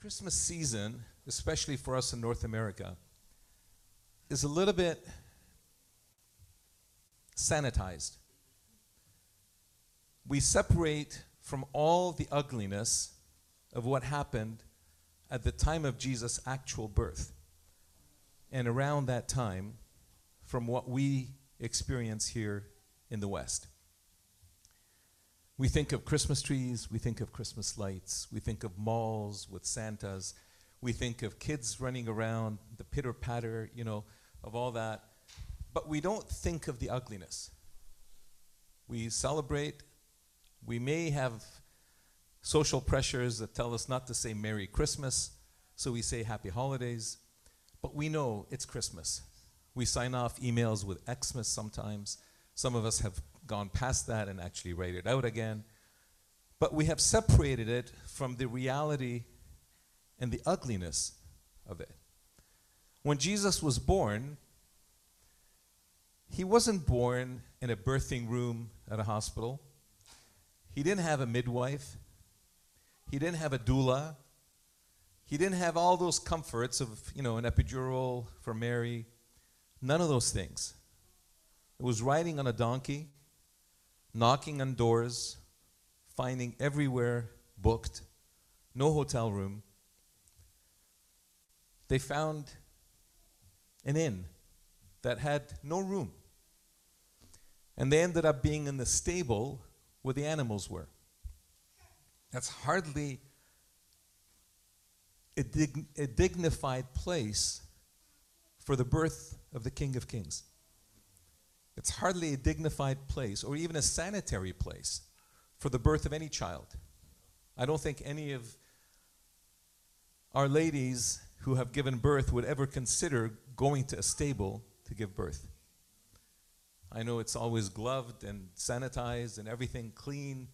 Christmas season, especially for us in North America, is a little bit sanitized. We separate from all the ugliness of what happened at the time of Jesus' actual birth. And around that time, from what we experience here in the West. We think of Christmas trees, we think of Christmas lights, we think of malls with Santas, we think of kids running around, the pitter patter, you know, of all that. But we don't think of the ugliness. We celebrate, we may have social pressures that tell us not to say Merry Christmas, so we say Happy Holidays, but we know it's Christmas. We sign off emails with Xmas sometimes. Some of us have gone past that and actually write it out again. But we have separated it from the reality and the ugliness of it. When Jesus was born, he wasn't born in a birthing room at a hospital. He didn't have a midwife. He didn't have a doula. He didn't have all those comforts of, you know, an epidural for Mary. None of those things. It was riding on a donkey, knocking on doors, finding everywhere booked, no hotel room. They found an inn that had no room. And they ended up being in the stable where the animals were. That's hardly a, dig- a dignified place for the birth of the King of Kings. It's hardly a dignified place or even a sanitary place for the birth of any child. I don't think any of our ladies who have given birth would ever consider going to a stable to give birth. I know it's always gloved and sanitized and everything clean.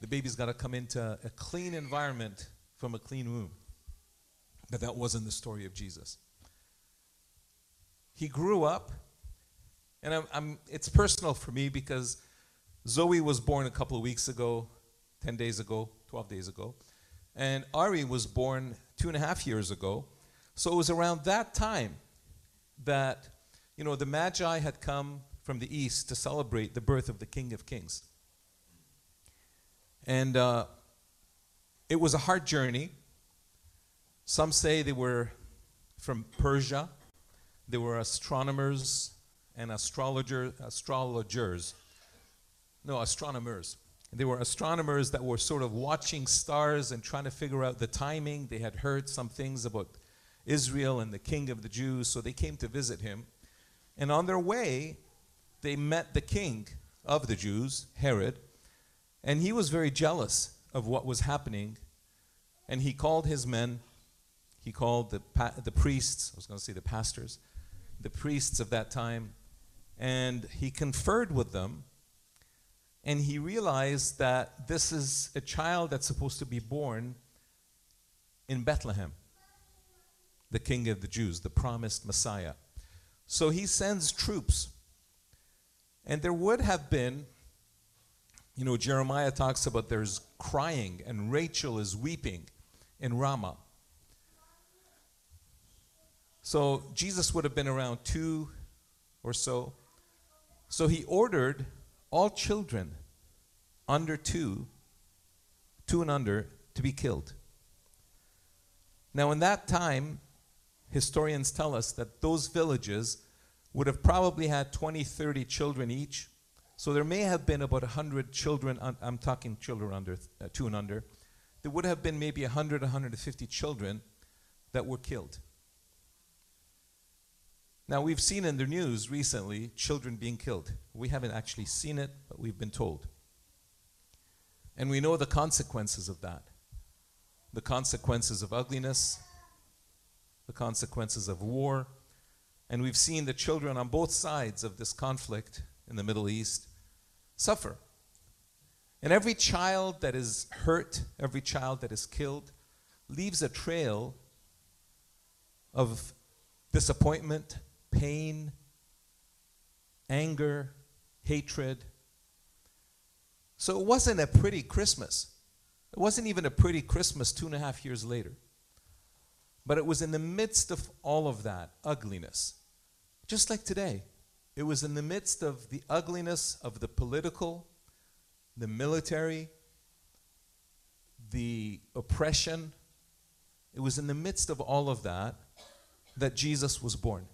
The baby's got to come into a clean environment from a clean womb. But that wasn't the story of Jesus. He grew up, and I'm, I'm, it's personal for me because Zoe was born a couple of weeks ago, 10 days ago, 12 days ago, and Ari was born two and a half years ago. So it was around that time that, you know, the Magi had come from the east to celebrate the birth of the King of Kings. And uh, it was a hard journey. Some say they were from Persia. They were astronomers and astrologer, astrologers. No, astronomers. They were astronomers that were sort of watching stars and trying to figure out the timing. They had heard some things about Israel and the king of the Jews, so they came to visit him. And on their way, they met the king of the Jews, Herod, and he was very jealous of what was happening. And he called his men, he called the, the priests, I was going to say the pastors, the priests of that time, and he conferred with them. And he realized that this is a child that's supposed to be born in Bethlehem, the king of the Jews, the promised Messiah. So he sends troops. And there would have been, you know, Jeremiah talks about there's crying and Rachel is weeping in Ramah. So Jesus would have been around two or so. So he ordered all children under two, two and under, to be killed. Now, in that time, historians tell us that those villages would have probably had 20, 30 children each. So there may have been about 100 children, I'm talking children under uh, two and under. There would have been maybe 100, 150 children that were killed. Now, we've seen in the news recently children being killed. We haven't actually seen it, but we've been told. And we know the consequences of that the consequences of ugliness, the consequences of war. And we've seen the children on both sides of this conflict in the Middle East suffer. And every child that is hurt, every child that is killed, leaves a trail of disappointment, pain, anger, hatred. So it wasn't a pretty Christmas. It wasn't even a pretty Christmas two and a half years later. But it was in the midst of all of that ugliness, just like today, it was in the midst of the ugliness of the political, the military, the oppression. It was in the midst of all of that that Jesus was born.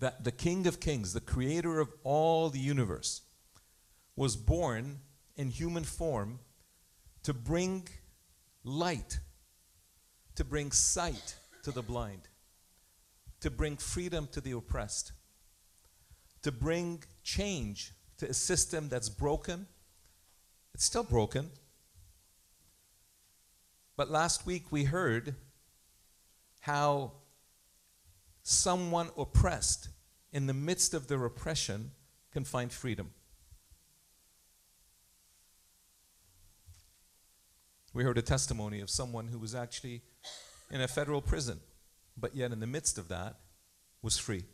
That the King of Kings, the creator of all the universe, was born in human form to bring light, to bring sight to the blind, to bring freedom to the oppressed, to bring change to a system that's broken. It's still broken. But last week we heard how someone oppressed in the midst of their oppression can find freedom. We heard a testimony of someone who was actually in a federal prison, but yet in the midst of that was free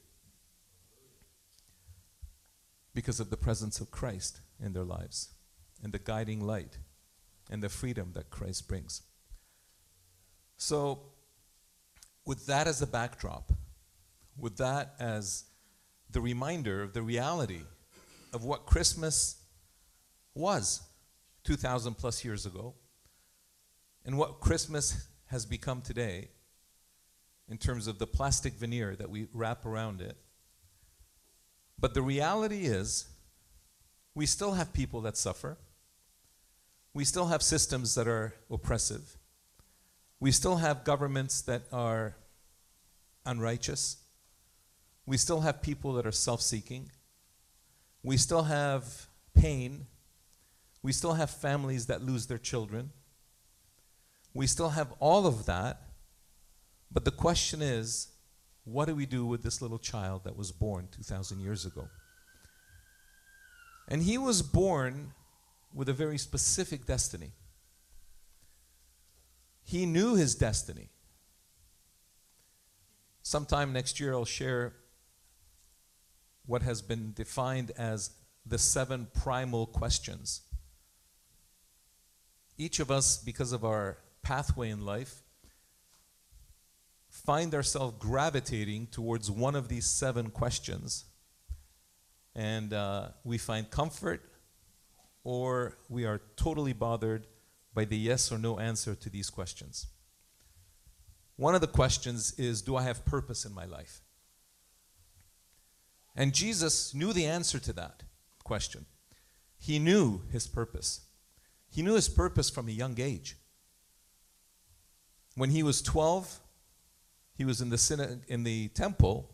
because of the presence of Christ in their lives and the guiding light and the freedom that Christ brings. So, with that as a backdrop, with that as the reminder of the reality of what Christmas was 2,000 plus years ago and what Christmas has become today in terms of the plastic veneer that we wrap around it. But the reality is, we still have people that suffer. We still have systems that are oppressive. We still have governments that are unrighteous. We still have people that are self seeking. We still have pain. We still have families that lose their children. We still have all of that. But the question is what do we do with this little child that was born 2,000 years ago? And he was born with a very specific destiny. He knew his destiny. Sometime next year, I'll share what has been defined as the seven primal questions. Each of us, because of our pathway in life, find ourselves gravitating towards one of these seven questions. And uh, we find comfort, or we are totally bothered by the yes or no answer to these questions. One of the questions is Do I have purpose in my life? And Jesus knew the answer to that question. He knew his purpose. He knew his purpose from a young age. When he was 12, he was in the, in the temple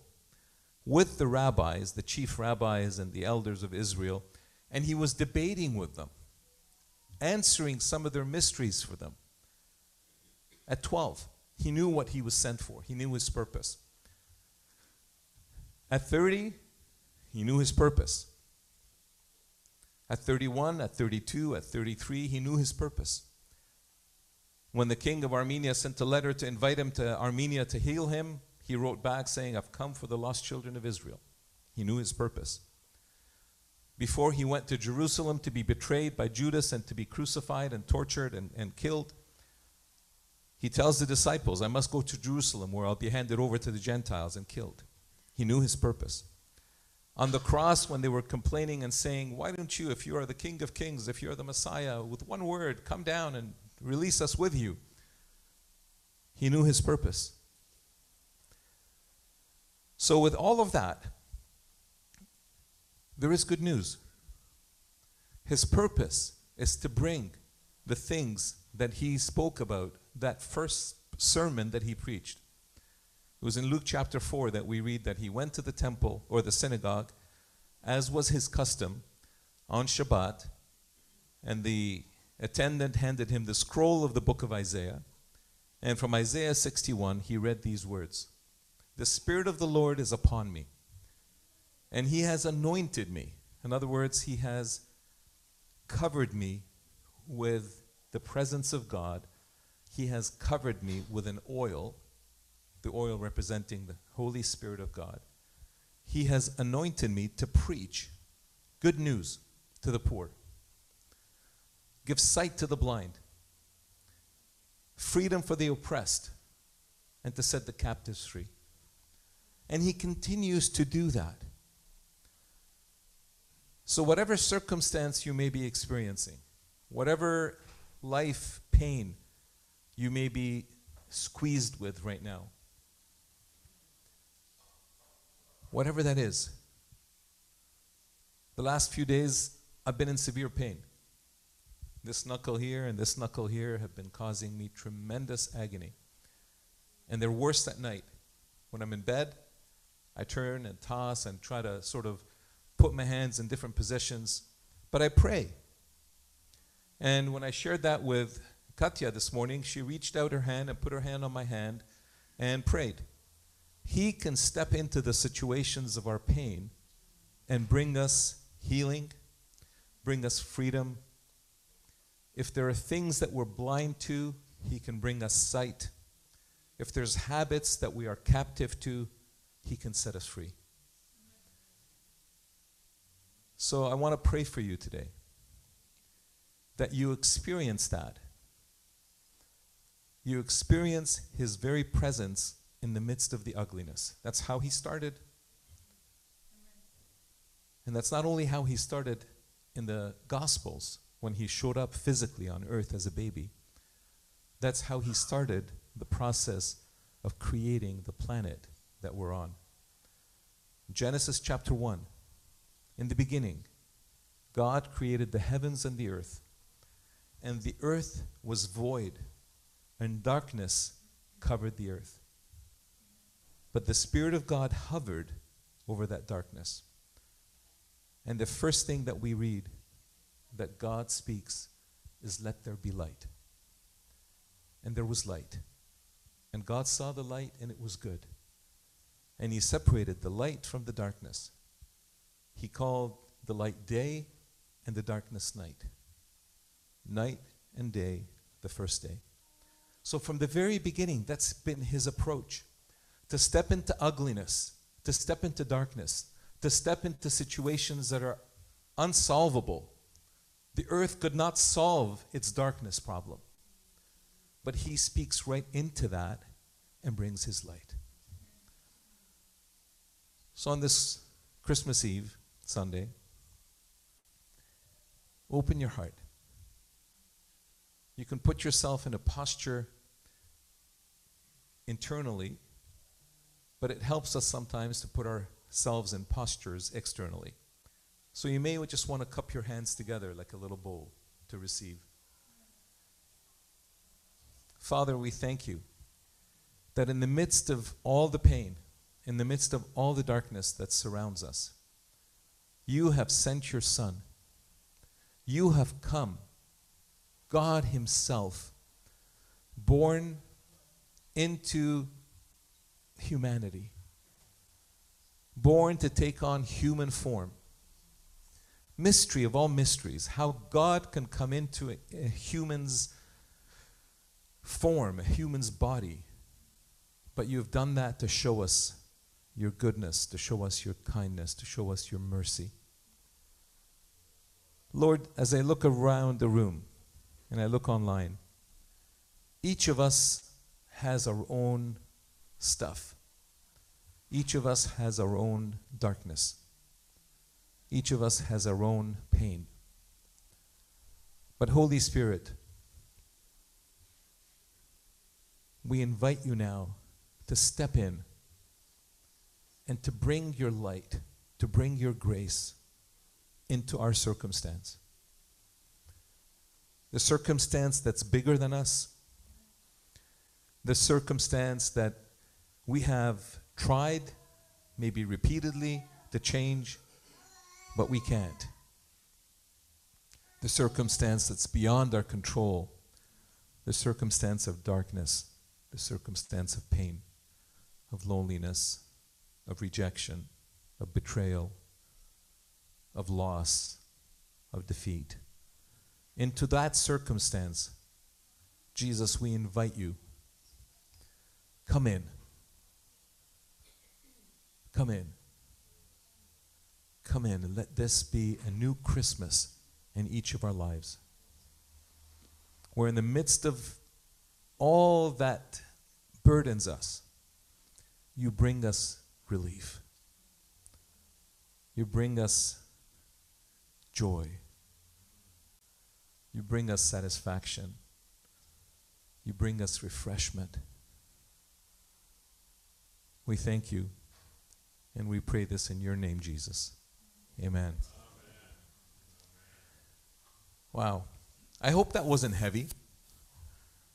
with the rabbis, the chief rabbis and the elders of Israel, and he was debating with them, answering some of their mysteries for them. At 12, he knew what he was sent for, he knew his purpose. At 30, he knew his purpose. At 31, at 32, at 33, he knew his purpose. When the king of Armenia sent a letter to invite him to Armenia to heal him, he wrote back saying, I've come for the lost children of Israel. He knew his purpose. Before he went to Jerusalem to be betrayed by Judas and to be crucified and tortured and, and killed, he tells the disciples, I must go to Jerusalem where I'll be handed over to the Gentiles and killed. He knew his purpose. On the cross, when they were complaining and saying, Why don't you, if you are the King of Kings, if you're the Messiah, with one word, come down and release us with you. He knew his purpose. So, with all of that, there is good news. His purpose is to bring the things that he spoke about, that first sermon that he preached. It was in Luke chapter 4 that we read that he went to the temple or the synagogue, as was his custom, on Shabbat, and the attendant handed him the scroll of the book of Isaiah. And from Isaiah 61, he read these words The Spirit of the Lord is upon me, and he has anointed me. In other words, he has covered me with the presence of God. He has covered me with an oil, the oil representing the Holy Spirit of God. He has anointed me to preach good news to the poor give sight to the blind, freedom for the oppressed, and to set the captives free. And he continues to do that. So, whatever circumstance you may be experiencing, whatever life pain you may be squeezed with right now, whatever that is, the last few days I've been in severe pain. This knuckle here and this knuckle here have been causing me tremendous agony. And they're worse at night. When I'm in bed, I turn and toss and try to sort of put my hands in different positions, but I pray. And when I shared that with Katya this morning, she reached out her hand and put her hand on my hand and prayed. He can step into the situations of our pain and bring us healing, bring us freedom. If there are things that we're blind to, He can bring us sight. If there's habits that we are captive to, He can set us free. So I want to pray for you today that you experience that. You experience His very presence in the midst of the ugliness. That's how He started. And that's not only how He started in the Gospels when He showed up physically on earth as a baby, that's how He started the process of creating the planet that we're on. Genesis chapter 1 in the beginning, God created the heavens and the earth, and the earth was void, and darkness covered the earth. But the Spirit of God hovered over that darkness. And the first thing that we read that God speaks is, Let there be light. And there was light. And God saw the light, and it was good. And He separated the light from the darkness. He called the light day and the darkness night. Night and day, the first day. So from the very beginning, that's been his approach to step into ugliness, to step into darkness, to step into situations that are unsolvable. The earth could not solve its darkness problem. But he speaks right into that and brings his light. So on this Christmas Eve, Sunday, open your heart. You can put yourself in a posture internally, but it helps us sometimes to put ourselves in postures externally. So you may just want to cup your hands together like a little bowl to receive. Father, we thank you that in the midst of all the pain, in the midst of all the darkness that surrounds us, you have sent your Son. You have come, God Himself, born into humanity, born to take on human form. Mystery of all mysteries, how God can come into a, a human's form, a human's body. But you have done that to show us your goodness, to show us your kindness, to show us your mercy. Lord, as I look around the room and I look online, each of us has our own stuff. Each of us has our own darkness. Each of us has our own pain. But, Holy Spirit, we invite you now to step in and to bring your light, to bring your grace into our circumstance. The circumstance that's bigger than us, the circumstance that we have tried, maybe repeatedly, to change, but we can't. The circumstance that's beyond our control, the circumstance of darkness, the circumstance of pain, of loneliness, of rejection, of betrayal, of loss, of defeat. Into that circumstance, Jesus, we invite you. Come in. Come in. Come in and let this be a new Christmas in each of our lives. We're in the midst of all that burdens us, you bring us relief. You bring us joy. You bring us satisfaction. You bring us refreshment. We thank you and we pray this in your name, Jesus. Amen. Wow. I hope that wasn't heavy.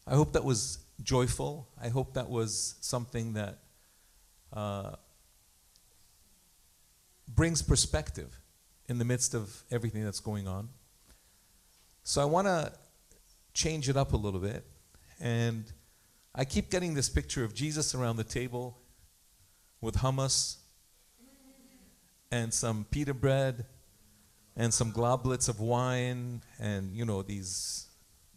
I hope that was joyful. I hope that was something that uh, brings perspective in the midst of everything that's going on. So I want to change it up a little bit. And I keep getting this picture of Jesus around the table with hummus and some pita bread and some globlets of wine and, you know, these,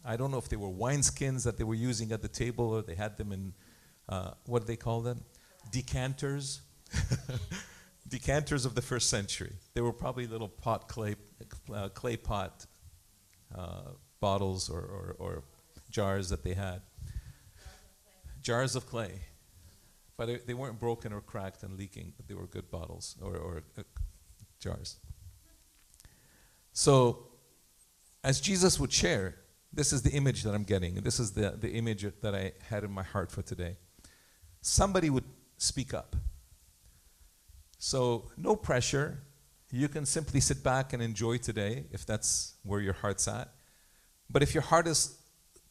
I don't know if they were wineskins that they were using at the table or they had them in, uh, what do they call them? Decanters. Decanters of the first century. They were probably little pot clay, uh, clay pot uh, bottles or, or, or jars that they had. Jars of clay. But they, they weren't broken or cracked and leaking, but they were good bottles or, or uh, jars. So, as Jesus would share, this is the image that I'm getting, this is the, the image that I had in my heart for today. Somebody would speak up. So, no pressure. You can simply sit back and enjoy today if that's where your heart's at. But if your heart is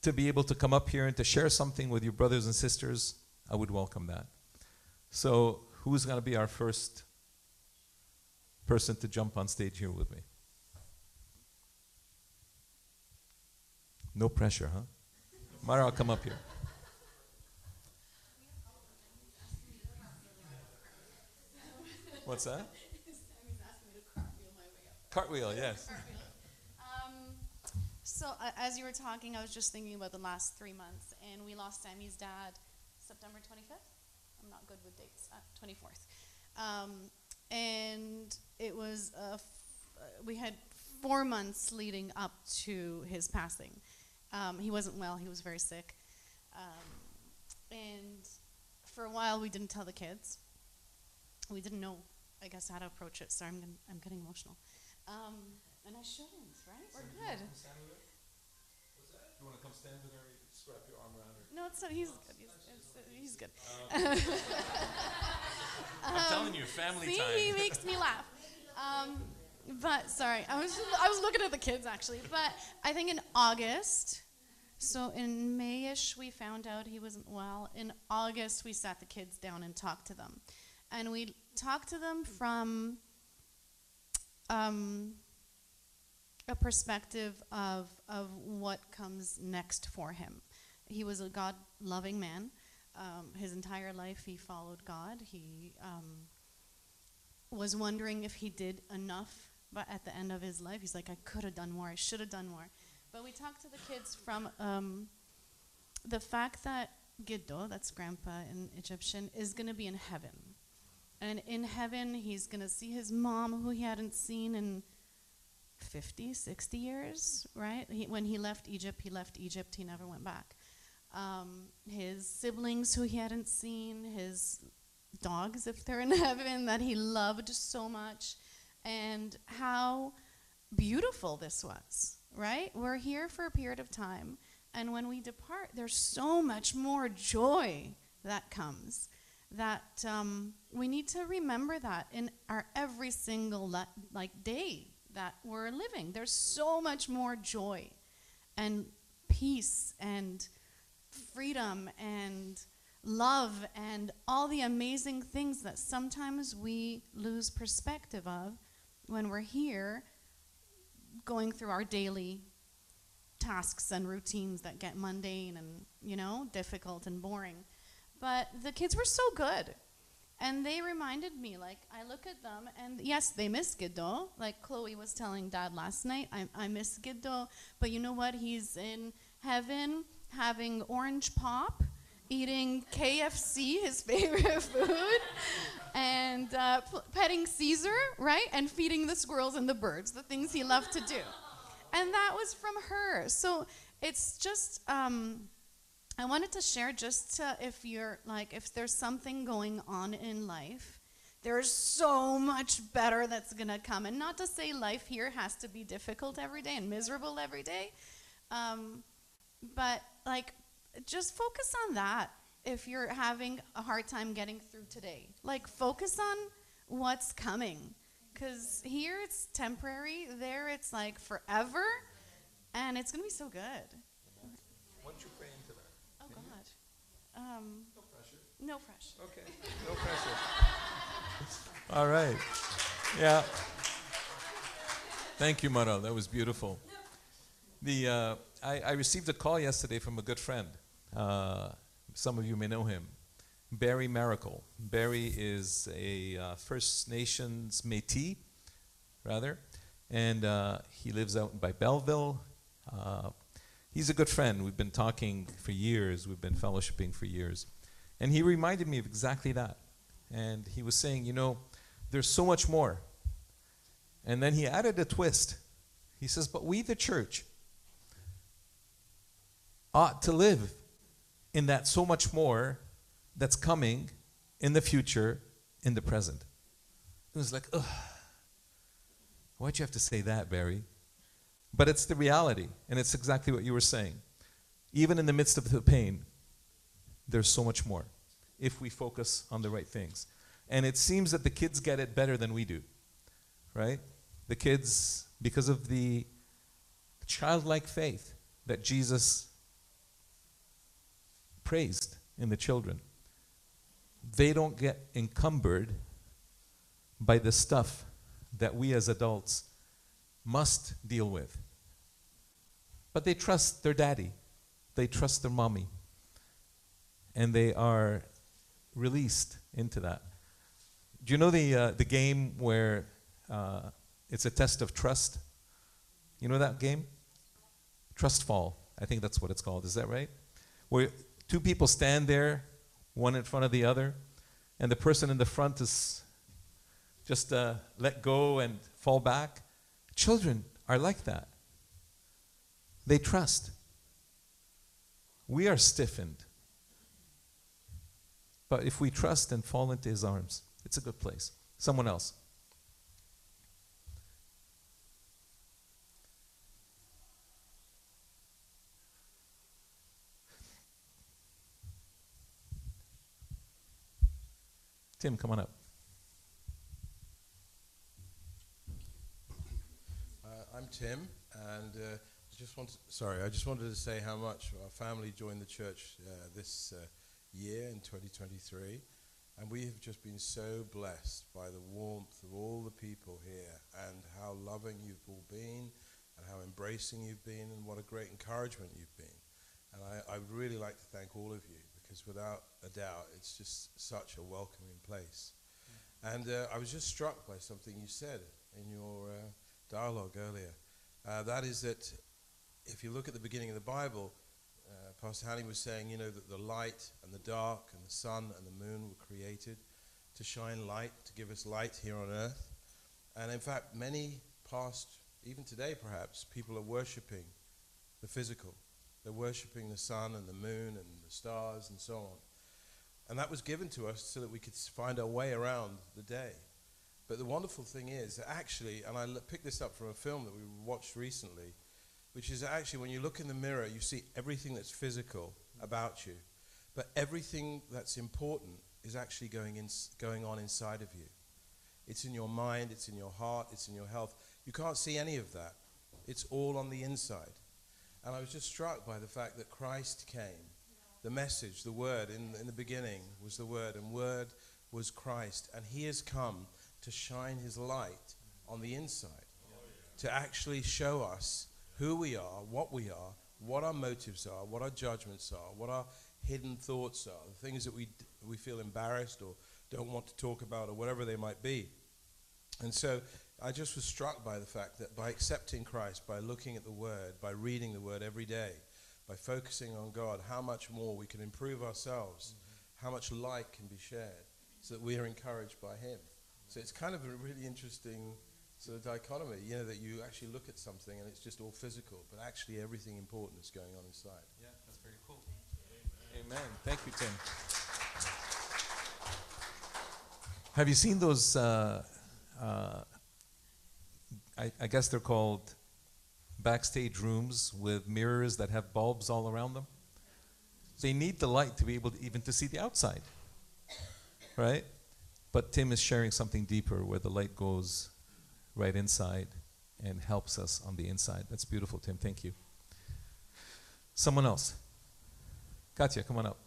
to be able to come up here and to share something with your brothers and sisters, I would welcome that. So, who's going to be our first person to jump on stage here with me? No pressure, huh? Mara, I'll come up here. What's that? Cartwheel, yes. Um, so uh, as you were talking, I was just thinking about the last three months, and we lost Sammy's dad September 25th. I'm not good with dates. Uh, 24th. Um, and it was uh, uh, we had four months leading up to his passing. Um, he wasn't well. He was very sick, um, and for a while we didn't tell the kids. We didn't know, I guess, how to approach it. Sorry, I'm, gonna, I'm getting emotional. Um, and I shouldn't, right? We're good. You want to come stand with her? Strap your arm around her. No, it's not. He's good. He's, he's good. I'm telling you, family See, time. he makes me laugh. Um, but sorry, I was I was looking at the kids actually. But I think in August, so in Mayish we found out he wasn't well. In August we sat the kids down and talked to them, and we talked to them from um, a perspective of of what comes next for him. He was a God loving man. Um, his entire life he followed God. He um, was wondering if he did enough but at the end of his life he's like i could have done more. I should have done more. But we talked to the kids from um, the fact that giddo that's grandpa in egyptian is going to be in heaven. And in heaven he's going to see his mom who he hadn't seen in 50 60 years right? He, when he left egypt he left egypt. He never went back um, his siblings who he hadn't seen his dogs if they're in heaven that he loved so much and how beautiful this was, right? We're here for a period of time, and when we depart, there's so much more joy that comes that um, we need to remember that in our every single le- like day that we're living. There's so much more joy and peace and freedom and love and all the amazing things that sometimes we lose perspective of when we're here going through our daily tasks and routines that get mundane and, you know, difficult and boring. But the kids were so good. And they reminded me, like, I look at them, and yes, they miss Giddo. Like Chloe was telling dad last night, I, I miss Giddo, but you know what? He's in heaven having orange pop, eating KFC, his favorite food, and uh, petting Caesar, right? And feeding the squirrels and the birds, the things he loved to do. And that was from her. So it's just um, I wanted to share just to, if you're like, if there's something going on in life, there's so much better that's going to come. And not to say life here has to be difficult every day and miserable every day, um, but like, just focus on that if you're having a hard time getting through today. Like, focus on what's coming. Because here it's temporary, there it's like forever, and it's going to be so good. Why don't you pray into that? Oh, God. Um, No pressure. no pressure. Okay, no pressure. All right. Yeah. Thank you, Mara. That was beautiful. The, uh, I, I received a call yesterday from a good friend. Uh, some of you may know him. Barry Miracle. Barry is a uh, First Nations Métis, rather, and uh, he lives out by Belleville. Uh, he's a good friend. We've been talking for years. We've been fellowshipping for years. And he reminded me of exactly that. And he was saying, you know, there's so much more. And then he added a twist. He says, but we, the church, ought to live in that so much more that's coming in the future, in the present. It was like, ugh, why'd you have to say that, Barry? But it's the reality, and it's exactly what you were saying. Even in the midst of the pain, there's so much more if we focus on the right things. And it seems that the kids get it better than we do, right? The kids, because of the childlike faith that Jesus praised in the children, they don't get encumbered by the stuff that we as adults must deal with. But they trust their daddy, they trust their mommy, and they are released into that. Do you know the, uh, the game where uh, it's a test of trust? You know that game? Trust fall. I think that's what it's called. Is that right? Where two people stand there, one in front of the other, and the person in the front is just uh, let go and fall back. Children are like that. They trust. We are stiffened. But if we trust and fall into his arms, it's a good place. Someone else. Tim, come on up. Uh, I'm Tim, and uh, I just wanted, sorry, I just wanted to say how much our family joined the church uh, this uh, year in 2023, and we have just been so blessed by the warmth of all the people here, and how loving you've all been, and how embracing you've been, and what a great encouragement you've been. And I, I would really like to thank all of you because, without a doubt, it's just such a welcoming place. And uh, I was just struck by something you said in your uh, dialogue earlier. Uh, that is that if you look at the beginning of the Bible, uh, Pastor Hanny was saying, you know, that the light and the dark and the sun and the moon were created to shine light, to give us light here on earth. And in fact, many past, even today perhaps, people are worshipping the physical. They're worshipping the sun and the moon and the stars and so on. And that was given to us so that we could find our way around the day. But the wonderful thing is that actually, and I picked this up from a film that we watched recently, which is actually when you look in the mirror, you see everything that's physical about you. But everything that's important is actually going, in, going on inside of you. It's in your mind, it's in your heart, it's in your health. You can't see any of that. It's all on the inside. And I was just struck by the fact that Christ came. The message, the word, in, in the beginning was the word, and word was Christ. And he has come to shine his light on the inside, to actually show us who we are, what we are, what our motives are, what our judgments are, what our hidden thoughts are, the things that we, we feel embarrassed or don't want to talk about, or whatever they might be. And so I just was struck by the fact that by accepting Christ, by looking at the Word, by reading the Word every day, by focusing on God, how much more we can improve ourselves, mm-hmm. how much light can be shared, so that we are encouraged by Him. So it's kind of a really interesting sort of dichotomy, you know, that you actually look at something and it's just all physical, but actually everything important is going on inside. Yeah, that's very cool. Amen. Thank you, Tim. Have you seen those? Uh, uh, I, I guess they're called backstage rooms with mirrors that have bulbs all around them. They need the light to be able to even to see the outside, right? But Tim is sharing something deeper where the light goes right inside and helps us on the inside. That's beautiful, Tim. Thank you. Someone else. Katya, come on up.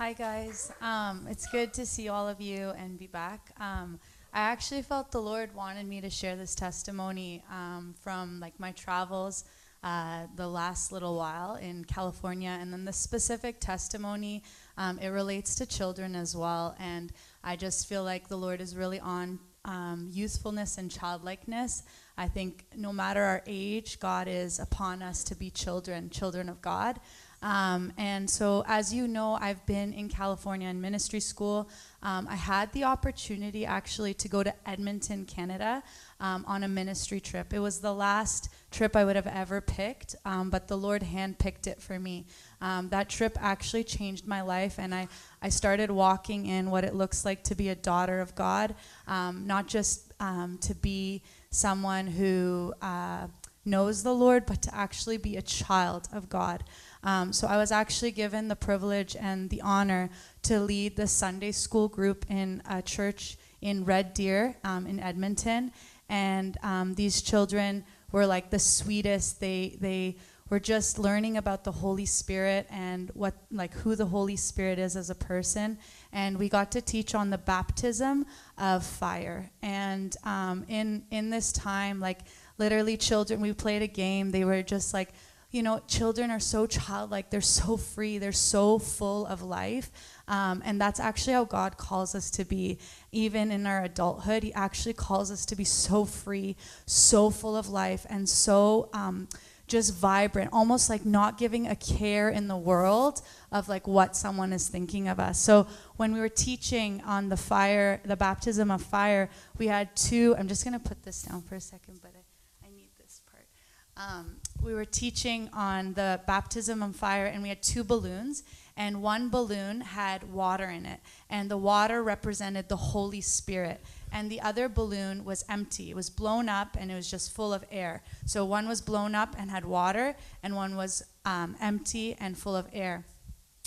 Hi, guys. Um, it's good to see all of you and be back. Um, I actually felt the Lord wanted me to share this testimony um, from like my travels uh, the last little while in California, and then the specific testimony um, it relates to children as well. And I just feel like the Lord is really on um, youthfulness and childlikeness. I think no matter our age, God is upon us to be children, children of God. Um, and so, as you know, I've been in California in ministry school. Um, I had the opportunity actually to go to Edmonton, Canada, um, on a ministry trip. It was the last trip I would have ever picked, um, but the Lord handpicked it for me. Um, that trip actually changed my life, and I, I started walking in what it looks like to be a daughter of God, um, not just to be someone who uh, knows the Lord, but to actually be a child of God. Um, so I was actually given the privilege and the honor to lead the Sunday school group in a church in Red Deer um, in Edmonton. And um, these children were like the sweetest. They, they were just learning about the Holy Spirit and what, like, who the Holy Spirit is as a person. And we got to teach on the baptism of fire. And um, in, in this time, like, literally, children, we played a game. They were just like, you know, children are so childlike, they're so free, they're so full of life. Um, and that's actually how God calls us to be. Even in our adulthood, He actually calls us to be so free, so full of life, and so um, just vibrant, almost like not giving a care in the world of like what someone is thinking of us. So when we were teaching on the fire, the baptism of fire, we had two. I'm just going to put this down for a second, but I, I need this part. Um, we were teaching on the baptism of fire, and we had two balloons, and one balloon had water in it, and the water represented the Holy Spirit, and the other balloon was empty. It was blown up, and it was just full of air. So one was blown up and had water, and one was um, empty and full of air.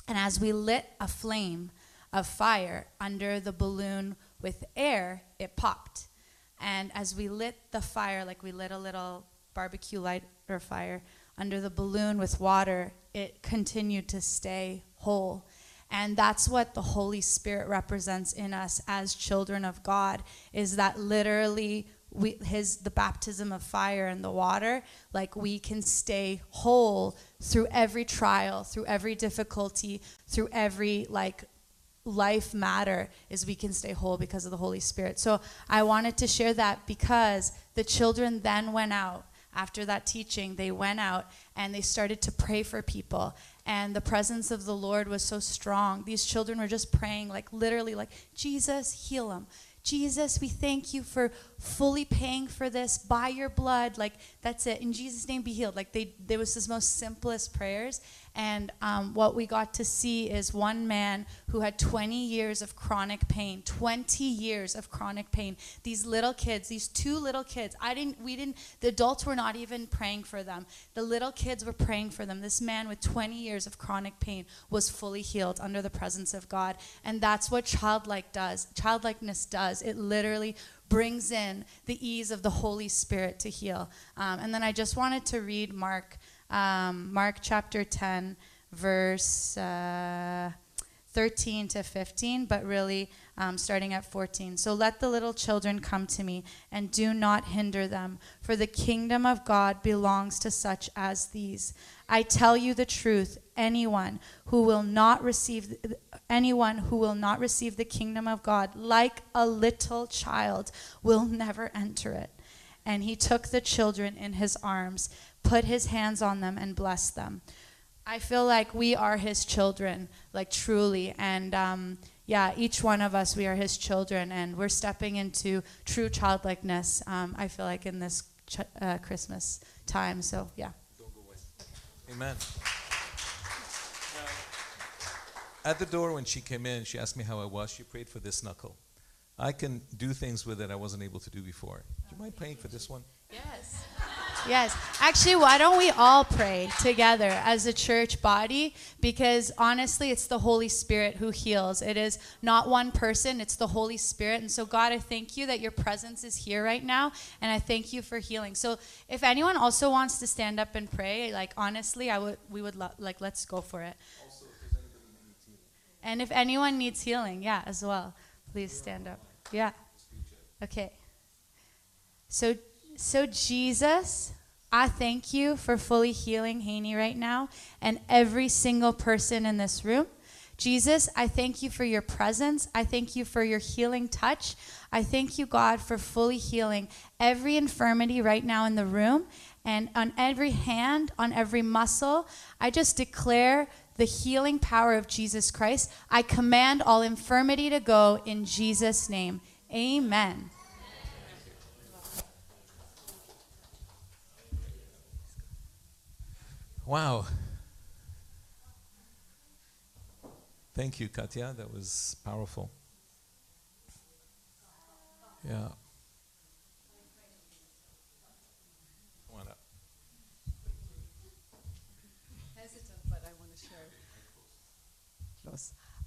And as we lit a flame of fire under the balloon with air, it popped. And as we lit the fire, like we lit a little barbecue lighter fire under the balloon with water, it continued to stay whole. And that's what the Holy Spirit represents in us as children of God is that literally we, his the baptism of fire and the water like we can stay whole through every trial through every difficulty through every like life matter is we can stay whole because of the holy spirit so i wanted to share that because the children then went out after that teaching, they went out and they started to pray for people. And the presence of the Lord was so strong. These children were just praying, like literally, like, Jesus, heal them. Jesus, we thank you for fully paying for this by your blood. Like, that's it. In Jesus' name, be healed. Like, they, there was this most simplest prayers. And um, what we got to see is one man who had 20 years of chronic pain, 20 years of chronic pain. These little kids, these two little kids, I didn't, we didn't, the adults were not even praying for them. The little kids were praying for them. This man with 20 years of chronic pain was fully healed under the presence of God. And that's what childlike does, childlikeness does. It literally brings in the ease of the Holy Spirit to heal. Um, and then I just wanted to read Mark um, Mark chapter 10, verse uh, 13 to 15, but really um, starting at 14. So let the little children come to me, and do not hinder them, for the kingdom of God belongs to such as these. I tell you the truth, anyone who will not receive anyone who will not receive the kingdom of God like a little child will never enter it. And he took the children in his arms put his hands on them and blessed them. I feel like we are his children, like truly. And um, yeah, each one of us, we are his children, and we're stepping into true childlikeness. Um, I feel like in this ch- uh, Christmas time. So yeah. Amen. At the door, when she came in, she asked me how I was. She prayed for this knuckle. I can do things with it I wasn't able to do before. Do you mind praying for this one? Yes. Yes. Actually, why don't we all pray together as a church body? Because honestly, it's the Holy Spirit who heals. It is not one person, it's the Holy Spirit. And so, God, I thank you that your presence is here right now. And I thank you for healing. So, if anyone also wants to stand up and pray, like honestly, I would, we would, lo- like, let's go for it. And if anyone needs healing, yeah, as well, please stand up. Yeah. Okay. So, so Jesus, I thank you for fully healing Haney right now and every single person in this room. Jesus, I thank you for your presence. I thank you for your healing touch. I thank you, God, for fully healing every infirmity right now in the room and on every hand, on every muscle. I just declare the healing power of Jesus Christ. I command all infirmity to go in Jesus' name. Amen. Wow. Thank you, Katya. That was powerful. Yeah.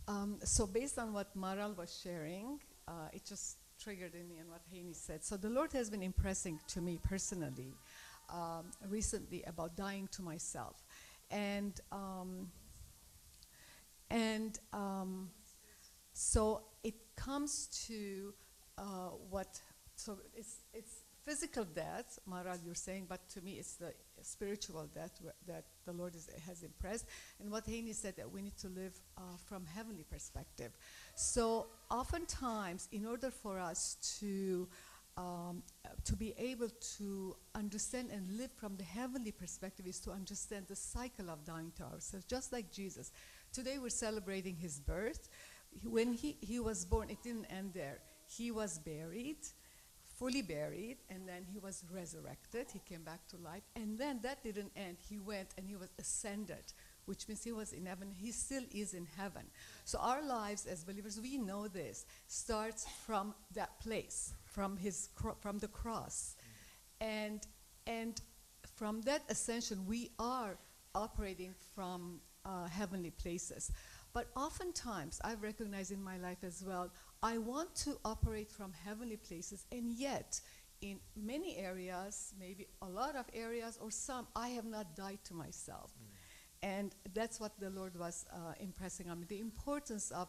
Um, so, based on what Maral was sharing, uh, it just triggered in me and what Haney said. So, the Lord has been impressing to me personally um, recently about dying to myself, and um, and um, so it comes to uh, what so it's it's physical death maral you're saying but to me it's the spiritual death that the lord is, has impressed. And what haney said that we need to live uh, from heavenly perspective. So oftentimes in order for us to um, to be able to understand and live from the heavenly perspective is to understand the cycle of dying to ourselves just like jesus. Today we're celebrating his birth. When he, he was born it didn't end there. He was buried fully buried and then he was resurrected. He came back to life and then that didn't end. He went and he was ascended which means he was in heaven. He still is in heaven. So our lives as believers we know this starts from that place from his from the cross. And and from that ascension we are operating from uh, heavenly places. But oftentimes i've recognized in my life as well i want to operate from heavenly places and yet in many areas maybe a lot of areas or some i have not died to myself. And that's what the lord was uh, impressing on me the importance of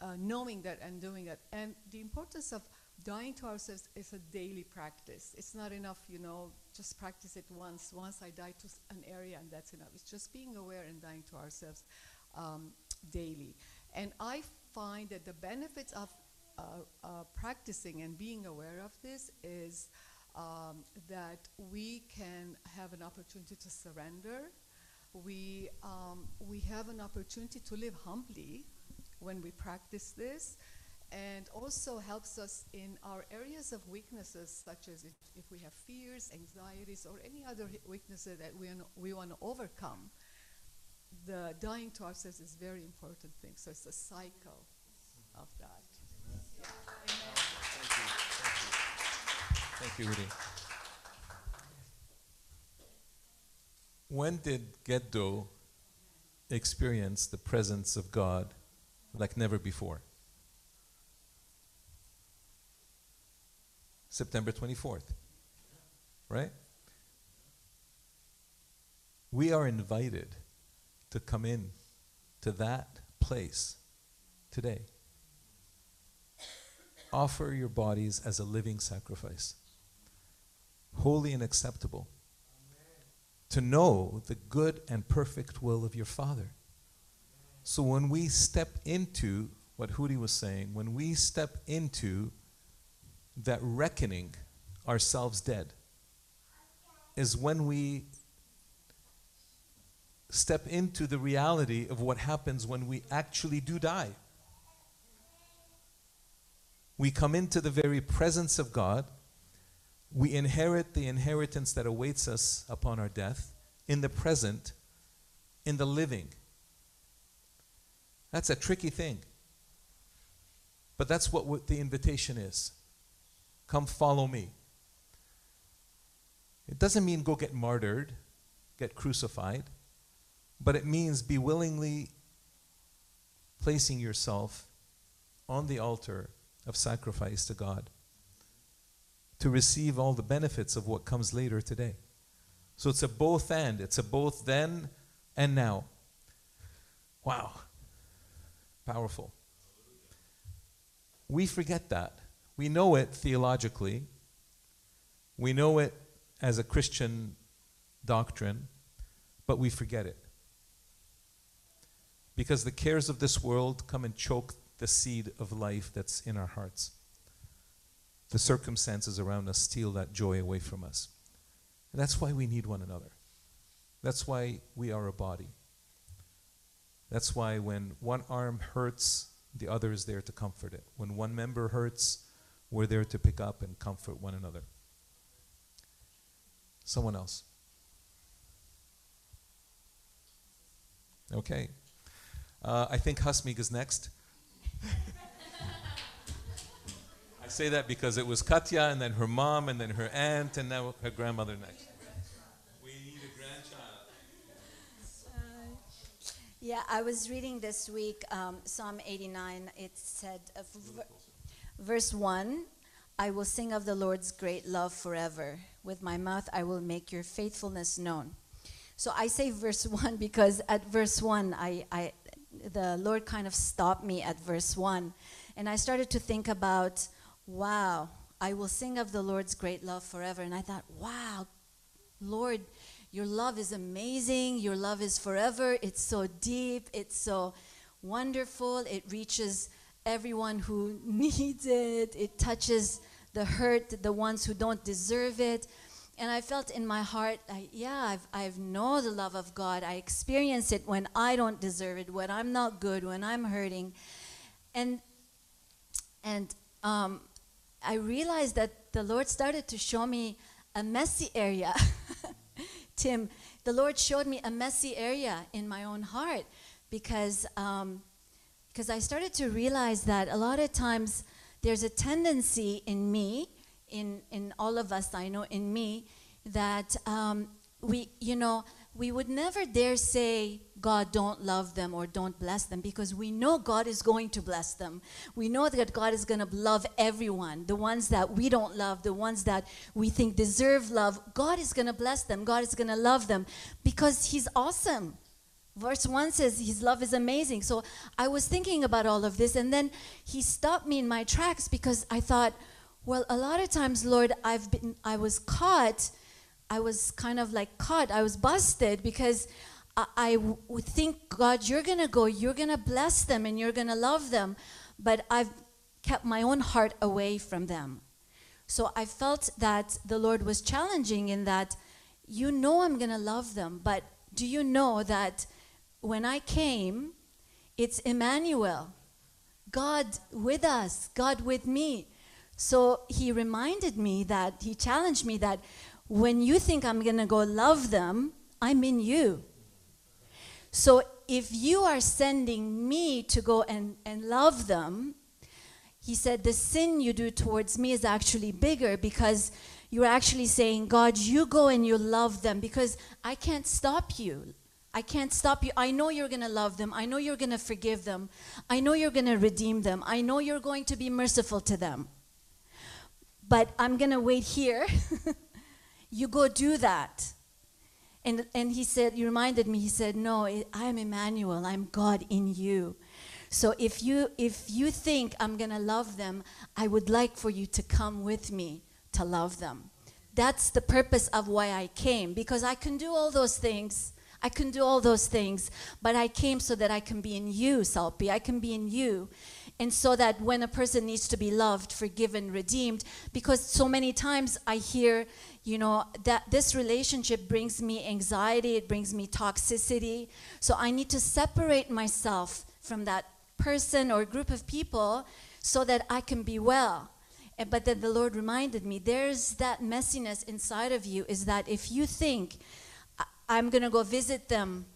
uh, knowing that and doing it. And the importance of dying to ourselves is a daily practice. It's not enough, you know, just practice it once. Once I die to an area and that's enough. It's just being aware and dying to ourselves um, daily. And I find that the benefits of uh, uh, practicing and being aware of this is um, that we can have an opportunity to surrender. We, um, we have an opportunity to live humbly when we practice this and also helps us in our areas of weaknesses such as if, if we have fears anxieties or any other weaknesses that we, we want to overcome the dying to ourselves is very important thing so it's a cycle of that Thank you, Thank you, Rudy. When did Geddo experience the presence of God like never before? September 24th. Right? We are invited to come in to that place today. Offer your bodies as a living sacrifice, holy and acceptable, to know the good and perfect will of your Father. So when we step into what Hudi was saying, when we step into that reckoning ourselves dead, is when we step into the reality of what happens when we actually do die. We come into the very presence of God. we inherit the inheritance that awaits us upon our death in the present, in the living. That's a tricky thing. But that's what the invitation is. Come follow me. It doesn't mean go get martyred, get crucified, but it means be willingly placing yourself on the altar of sacrifice to God to receive all the benefits of what comes later today. So it's a both and. It's a both then and now. Wow. Powerful. We forget that. We know it theologically. We know it as a Christian doctrine, but we forget it. Because the cares of this world come and choke the seed of life that's in our hearts. The circumstances around us steal that joy away from us. And that's why we need one another. That's why we are a body. That's why when one arm hurts, the other is there to comfort it. When one member hurts, we're there to pick up and comfort one another. Someone else. Okay. Uh, I think Hasmig is next. I say that because it was Katya and then her mom and then her aunt and now her grandmother next. We need a grandchild. Yeah, I was reading this week um, Psalm 89. It said, uh, verse 1 I will sing of the Lord's great love forever. With my mouth, I will make your faithfulness known. So I say verse 1 because at verse 1, I, I, the Lord kind of stopped me at verse 1. And I started to think about, wow, I will sing of the Lord's great love forever. And I thought, wow, Lord, your love is amazing. Your love is forever. It's so deep. It's so wonderful. It reaches everyone who needs it. It touches the hurt, the ones who don't deserve it. And I felt in my heart, I, yeah, I've, I've know the love of God. I experience it when I don't deserve it, when I'm not good, when I'm hurting. And, and um, I realized that the Lord started to show me a messy area. Tim, the Lord showed me a messy area in my own heart because um, because I started to realize that a lot of times there's a tendency in me, in in all of us, I know in me, that um, we you know we would never dare say God don't love them or don't bless them because we know God is going to bless them. We know that God is going to love everyone, the ones that we don't love, the ones that we think deserve love. God is going to bless them. God is going to love them because He's awesome. Verse 1 says his love is amazing. So I was thinking about all of this, and then he stopped me in my tracks because I thought, well, a lot of times, Lord, I've been, I was caught, I was kind of like caught, I was busted because I, I w- think, God, you're going to go, you're going to bless them, and you're going to love them, but I've kept my own heart away from them. So I felt that the Lord was challenging in that, you know, I'm going to love them, but do you know that when I came, it's Emmanuel, God with us, God with me. So he reminded me that, he challenged me that when you think I'm going to go love them, I'm in you. So if you are sending me to go and, and love them, he said, the sin you do towards me is actually bigger because you're actually saying, God, you go and you love them because I can't stop you. I can't stop you. I know you're going to love them. I know you're going to forgive them. I know you're going to redeem them. I know you're going to be merciful to them. But I'm going to wait here. you go do that. And, and he said, he reminded me, he said, No, I am Emmanuel. I'm God in you. So if you if you think I'm gonna love them, I would like for you to come with me to love them. That's the purpose of why I came, because I can do all those things. I can do all those things, but I came so that I can be in you, Salpi. I can be in you. And so that when a person needs to be loved, forgiven, redeemed, because so many times I hear, you know, that this relationship brings me anxiety, it brings me toxicity. So I need to separate myself from that person or group of people so that I can be well. But then the Lord reminded me there's that messiness inside of you is that if you think, "I- I'm going to go visit them,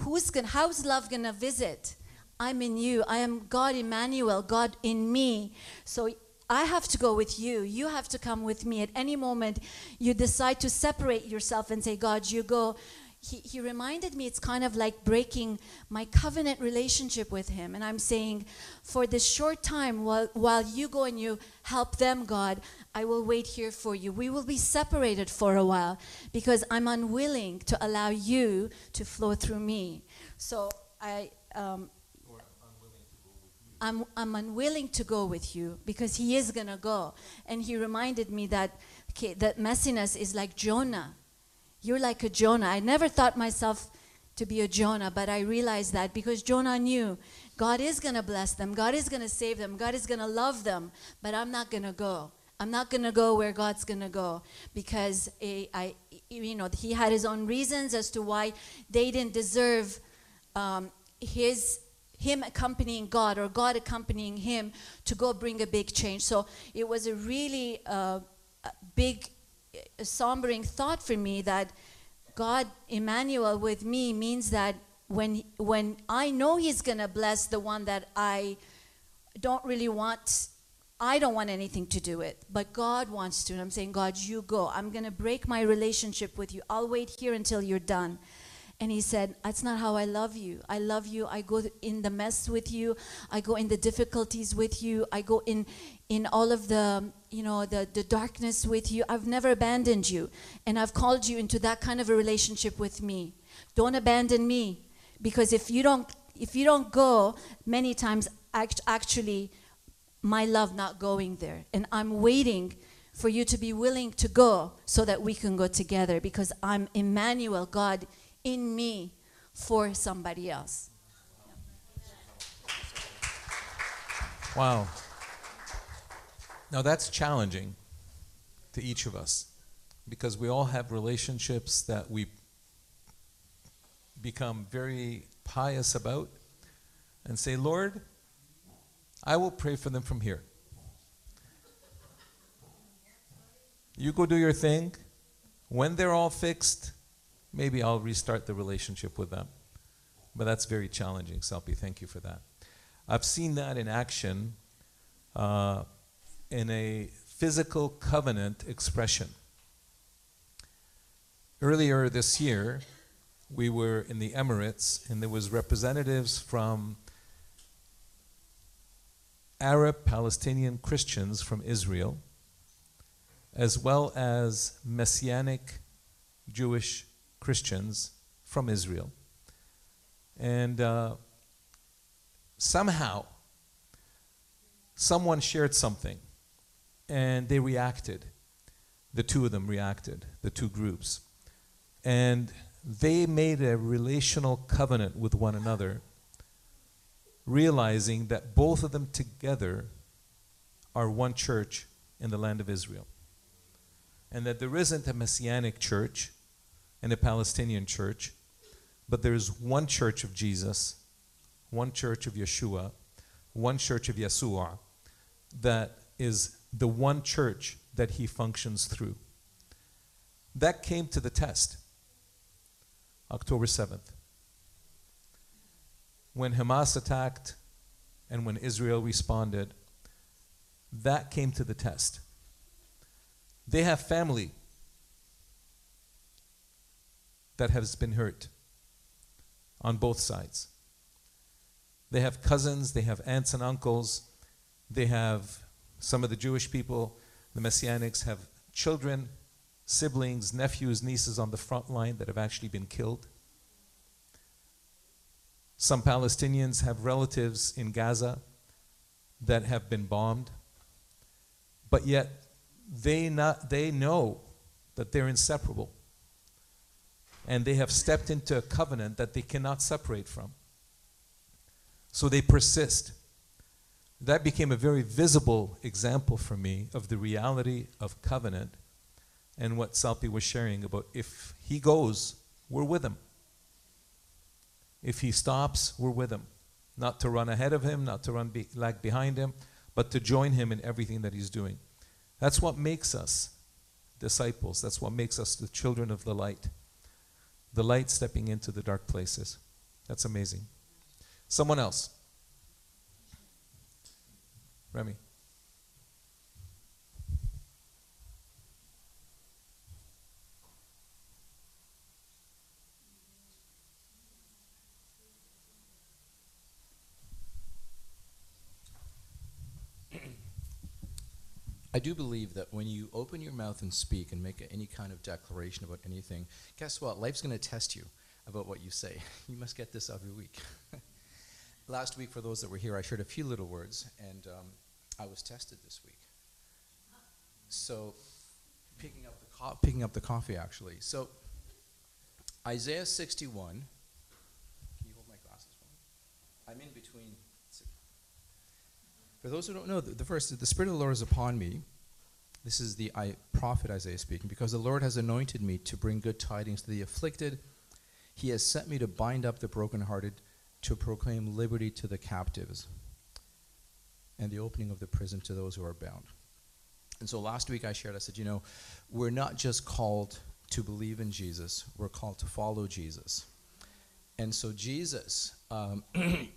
who's going how's love going to visit? I'm in you. I am God Emmanuel, God in me. So I have to go with you. You have to come with me. At any moment, you decide to separate yourself and say, God, you go. He, he reminded me it's kind of like breaking my covenant relationship with him. And I'm saying, for this short time, while, while you go and you help them, God, I will wait here for you. We will be separated for a while because I'm unwilling to allow you to flow through me. So I, um, I'm, I'm unwilling to go with you because he is going to go. And he reminded me that, okay, that messiness is like Jonah. You're like a Jonah. I never thought myself to be a Jonah, but I realized that because Jonah knew God is going to bless them, God is going to save them, God is going to love them, but I'm not going to go. I'm not going to go where God's going to go because eh, I, you know, he had his own reasons as to why they didn't deserve um, his him accompanying God or God accompanying him to go bring a big change. So it was a really uh, big, sombering thought for me that God, Emmanuel, with me means that when when I know He's gonna bless the one that I don't really want. I don't want anything to do with, but God wants to. And I'm saying, God, you go. I'm going to break my relationship with you. I'll wait here until you're done. And he said, That's not how I love you. I love you. I go in the mess with you. I go in the difficulties with you. I go in in all of the, you know, the, the darkness with you. I've never abandoned you. And I've called you into that kind of a relationship with me. Don't abandon me. Because if you don't if you don't go, many times act, actually my love not going there. And I'm waiting for you to be willing to go so that we can go together because I'm Emmanuel, God in me for somebody else. Wow. Now that's challenging to each of us because we all have relationships that we become very pious about and say, Lord, I will pray for them from here. You go do your thing. When they're all fixed, maybe I'll restart the relationship with them. But that's very challenging, Salpi. Thank you for that. I've seen that in action uh, in a physical covenant expression. Earlier this year, we were in the Emirates, and there was representatives from Arab Palestinian Christians from Israel, as well as Messianic Jewish Christians from Israel. And uh, somehow, someone shared something, and they reacted. The two of them reacted, the two groups. And they made a relational covenant with one another, realizing that both of them together are one church in the land of Israel. And that there isn't a messianic church and a Palestinian church, but there's one church of Jesus, one church of Yeshua, one church of Yeshua, that is the one church that he functions through. That came to the test October 7th. When Hamas attacked and when Israel responded, that came to the test. They have family that has been hurt on both sides. They have cousins, they have aunts and uncles, they have some of the Jewish people, the Messianics have children, siblings, nephews, nieces on the front line that have actually been killed. Some Palestinians have relatives in Gaza that have been bombed, but yet they, not, they know that they're inseparable. And they have stepped into a covenant that they cannot separate from. So they persist. That became a very visible example for me of the reality of covenant and what Salpi was sharing about if he goes, we're with him. If he stops, we're with him. Not to run ahead of him, not to run be- lag behind him, but to join him in everything that he's doing. That's what makes us disciples. That's what makes us the children of the light. The light stepping into the dark places. That's amazing. Someone else. Remy. I do believe that when you open your mouth and speak and make any kind of declaration about anything, guess what? Life's going to test you about what you say. You must get this every week. Last week, for those that were here, I shared a few little words, and um, I was tested this week. So, picking up the co- picking up the coffee actually. So, Isaiah 61. Can you hold my glasses for me? I'm in between. For those who don't know, the, the first, the Spirit of the Lord is upon me. This is the I, prophet Isaiah speaking, because the Lord has anointed me to bring good tidings to the afflicted. He has sent me to bind up the brokenhearted, to proclaim liberty to the captives, and the opening of the prison to those who are bound. And so last week I shared, I said, you know, we're not just called to believe in Jesus, we're called to follow Jesus. And so Jesus, um,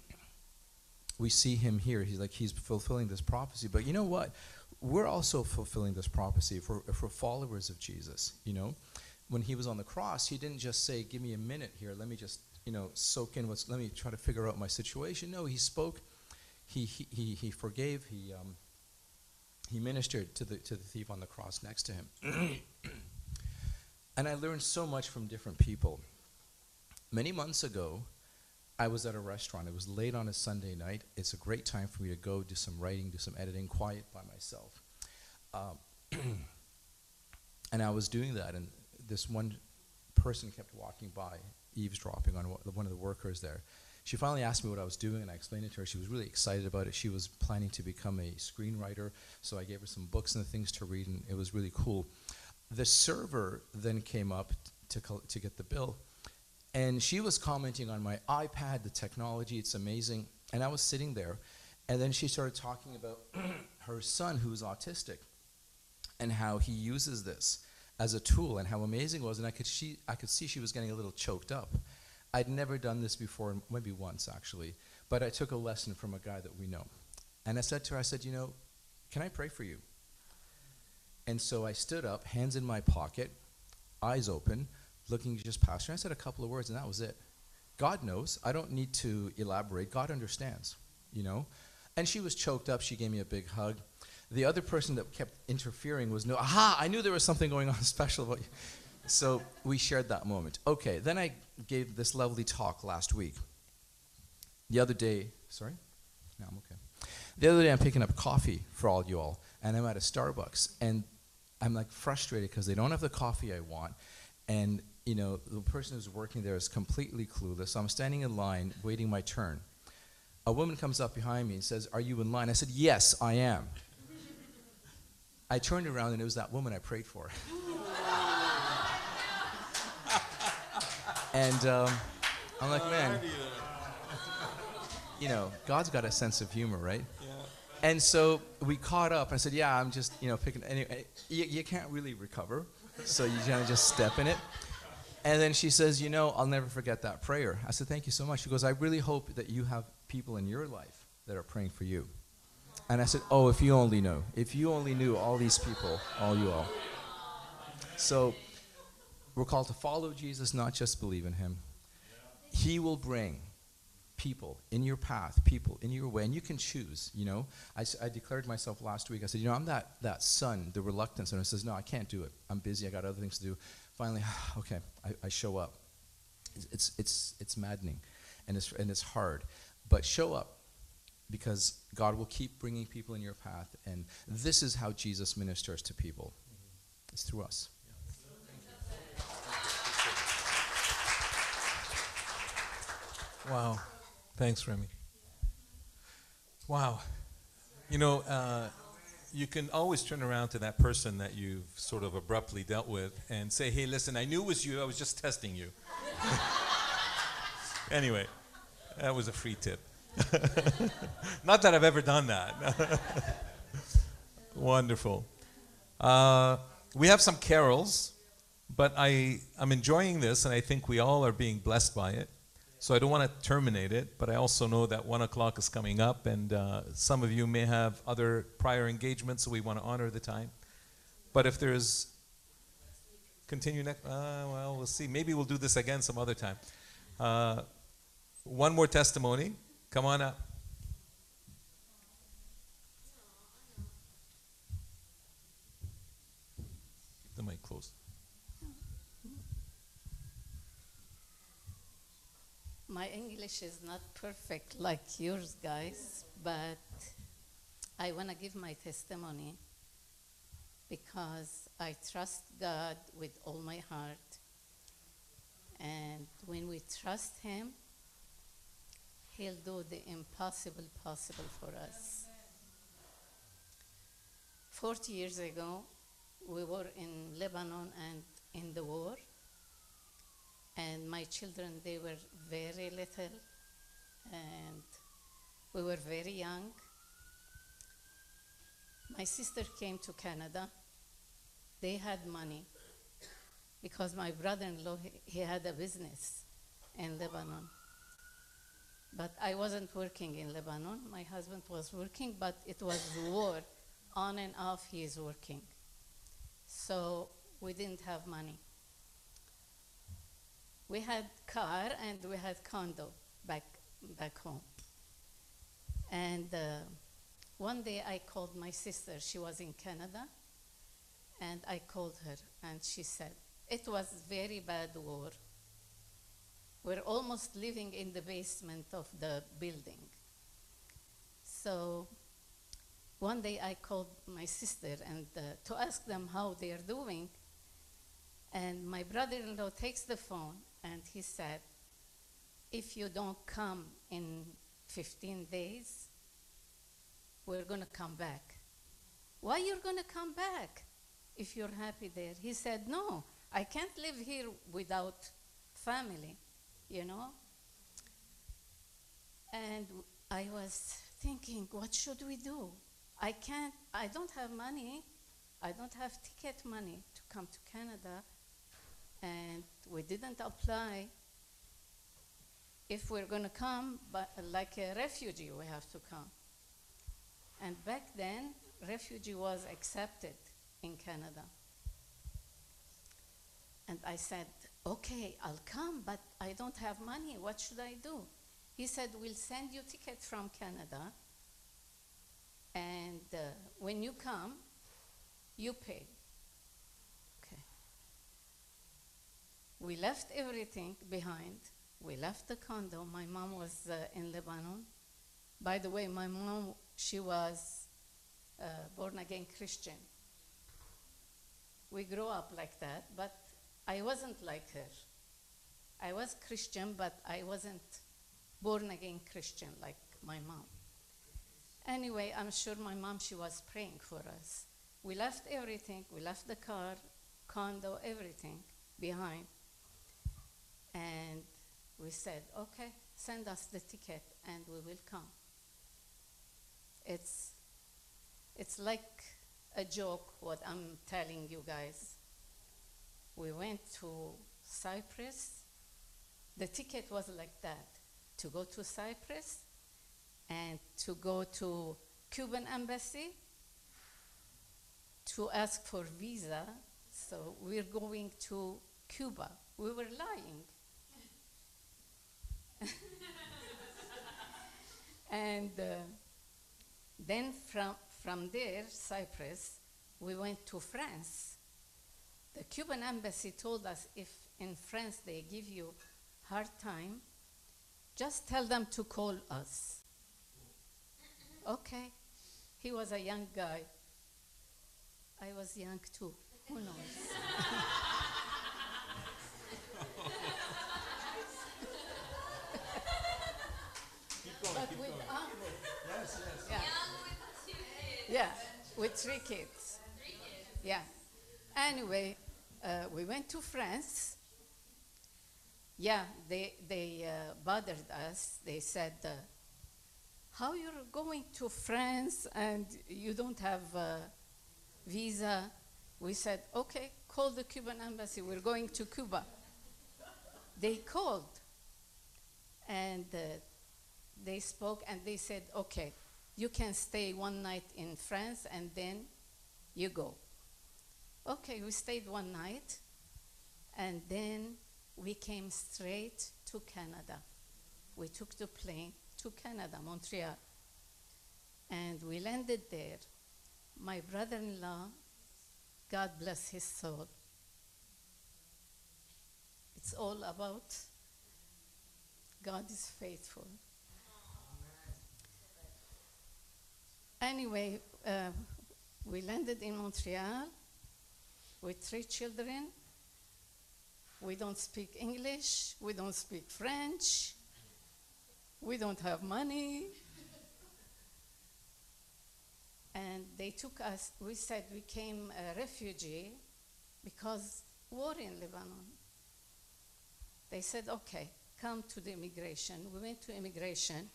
we see him here. He's like he's fulfilling this prophecy. But you know what? We're also fulfilling this prophecy if we're, if we're followers of Jesus. You know, when he was on the cross, he didn't just say, "Give me a minute here. Let me just you know soak in what's. Let me try to figure out my situation." No, he spoke. He he he, he forgave. He um, he ministered to the to the thief on the cross next to him. and I learned so much from different people. Many months ago, I was at a restaurant. It was late on a Sunday night. It's a great time for me to go do some writing, do some editing, quiet by myself. Um, and I was doing that, and this one person kept walking by, eavesdropping on one of the workers there. She finally asked me what I was doing, and I explained it to her. She was really excited about it. She was planning to become a screenwriter, so I gave her some books and things to read, and it was really cool. The server then came up to, to get the bill, and she was commenting on my iPad, the technology, it's amazing. And I was sitting there, and then she started talking about her son who's autistic and how he uses this as a tool and how amazing it was. And I could, she, I could see she was getting a little choked up. I'd never done this before, maybe once actually, but I took a lesson from a guy that we know. And I said to her, I said, You know, can I pray for you? And so I stood up, hands in my pocket, eyes open, looking just past her. I said a couple of words, and that was it. God knows. I don't need to elaborate. God understands, you know? And she was choked up. She gave me a big hug. The other person that kept interfering was no, aha, I knew there was something going on special about you. So we shared that moment. Okay, then I gave this lovely talk last week. The other day, sorry? No, I'm okay. The other day, I'm picking up coffee for all you all, and I'm at a Starbucks, and I'm like frustrated because they don't have the coffee I want, and you know, the person who's working there is completely clueless. So I'm standing in line waiting my turn. A woman comes up behind me and says, Are you in line? I said, Yes, I am. I turned around and it was that woman I prayed for. and um, I'm like, Man, you know, God's got a sense of humor, right? Yeah. And so we caught up. I said, Yeah, I'm just, you know, picking. Anyway, you, you can't really recover. So you kind of just step in it. And then she says, You know, I'll never forget that prayer. I said, Thank you so much. She goes, I really hope that you have people in your life that are praying for you. And I said, Oh, if you only know. If you only knew all these people, all you all. So we're called to follow Jesus, not just believe in him. He will bring people in your path, people in your way, and you can choose. You know, I, I declared myself last week. I said, you know, I'm that that son, the reluctance, and I says, no, I can't do it. I'm busy. I got other things to do finally, okay, I, I show up. It's, it's, it's maddening and it's, and it's hard. But show up because God will keep bringing people in your path. And this is how Jesus ministers to people it's through us. Wow. Thanks, Remy. Wow. You know, uh, you can always turn around to that person that you've sort of abruptly dealt with and say, hey, listen, I knew it was you, I was just testing you. anyway, that was a free tip. Not that I've ever done that. Wonderful. Uh, we have some carols, but I, I'm enjoying this, and I think we all are being blessed by it. So I don't want to terminate it, but I also know that one o'clock is coming up, and uh, some of you may have other prior engagements, so we want to honor the time. But if there's continue next, uh, well, we'll see. Maybe we'll do this again some other time. Uh, one more testimony. Come on up. Keep the mic close. My English is not perfect like yours, guys, but I want to give my testimony because I trust God with all my heart. And when we trust Him, He'll do the impossible possible for us. 40 years ago, we were in Lebanon and in the war and my children they were very little and we were very young. My sister came to canada. They had money because my brother-in-law he, had a business in lebanon. But i wasn't working in lebanon. My husband was working but it was war. On and off he is working. So we didn't have money we had car and we had condo back back home. And uh, one day I called my sister. She was in Canada, and I called her, and she said it was very bad war. We're almost living in the basement of the building. So one day I called my sister and uh, to ask them how they are doing. And my brother-in-law takes the phone and he said, if you don't come in 15 days, we're going to come back. Why you're going to come back if you're happy there? He said, no, I can't live here without family, you know? And I was thinking, what should we do? I can't, I don't have money. I don't have ticket money to come to Canada and we didn't apply. If we're going to come, but like a refugee, we have to come. And back then, refugee was accepted in Canada. And I said, okay, I'll come, but I don't have money. What should I do? He said, we'll send you ticket from Canada, and uh, when you come, you pay. We left everything behind. We left the condo. My mom was uh, in Lebanon. By the way, my mom, she was uh, born again Christian. We grew up like that, but I wasn't like her. I was Christian, but I wasn't born again Christian like my mom. Anyway, I'm sure my mom, she was praying for us. We left everything. We left the car, condo, everything behind. And we said, okay, send us the ticket and we will come. It's, it's like a joke what I'm telling you guys. We went to Cyprus. The ticket was like that to go to Cyprus and to go to Cuban embassy to ask for visa. So we're going to Cuba. We were lying. and uh, then from, from there, Cyprus, we went to France. The Cuban embassy told us if in France they give you hard time, just tell them to call us. Okay. He was a young guy. I was young too. Who knows? but with Ahmed. Yes, yes. Yeah. Yeah, with three kids. Yeah. Anyway, uh, we went to France. Yeah, they, they uh, bothered us. They said, uh, how you're going to France and you don't have a visa? We said, okay, call the Cuban embassy. We're going to Cuba. They called and uh, they spoke and they said, okay, you can stay one night in France and then you go. Okay, we stayed one night and then we came straight to Canada. We took the plane to Canada, Montreal. And we landed there. My brother in law, God bless his soul, it's all about God is faithful. Anyway, uh, we landed in Montreal with three children. We don't speak English, we don't speak French, we don't have money. and they took us, we said we came a refugee because war in Lebanon. They said, okay, come to the immigration. We went to immigration.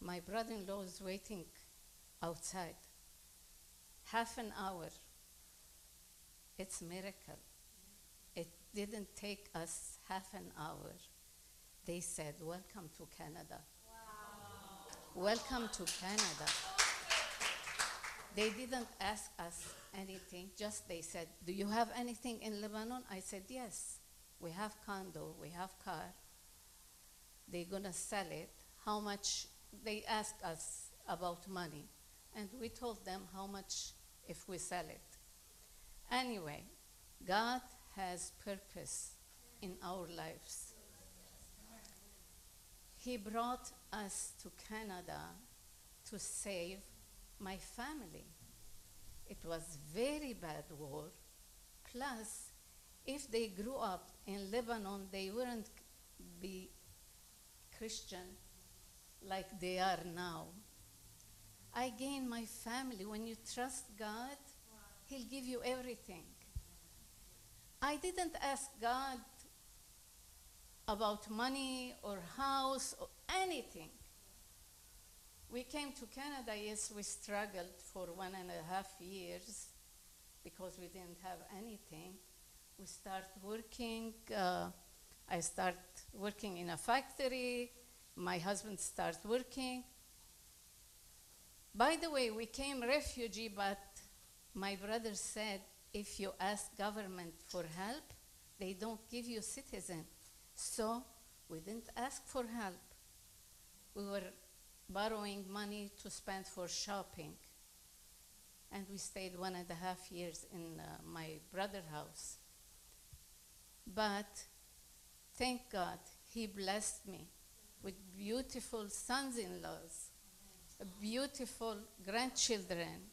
My brother-in-law is waiting outside. Half an hour. It's a miracle. It didn't take us half an hour. They said, welcome to Canada. Welcome to Canada. They didn't ask us anything, just they said, Do you have anything in Lebanon? I said, Yes. We have condo, we have car. They're gonna sell it. How much? They asked us about money, and we told them how much if we sell it. Anyway, God has purpose in our lives. He brought us to Canada to save my family. It was very bad war. Plus, if they grew up in Lebanon, they wouldn't be Christian like they are now. I gain my family. When you trust God, He'll give you everything. I didn't ask God about money or house or anything. We came to Canada, yes, we struggled for one and a half years because we didn't have anything. We start working. Uh, I start working in a factory. My husband starts working. By the way, we came refugee, but my brother said if you ask government for help, they don't give you citizen. So we didn't ask for help. We were borrowing money to spend for shopping. And we stayed one and a half years in uh, my brother's house. But thank God, He blessed me with beautiful sons in laws, beautiful grandchildren.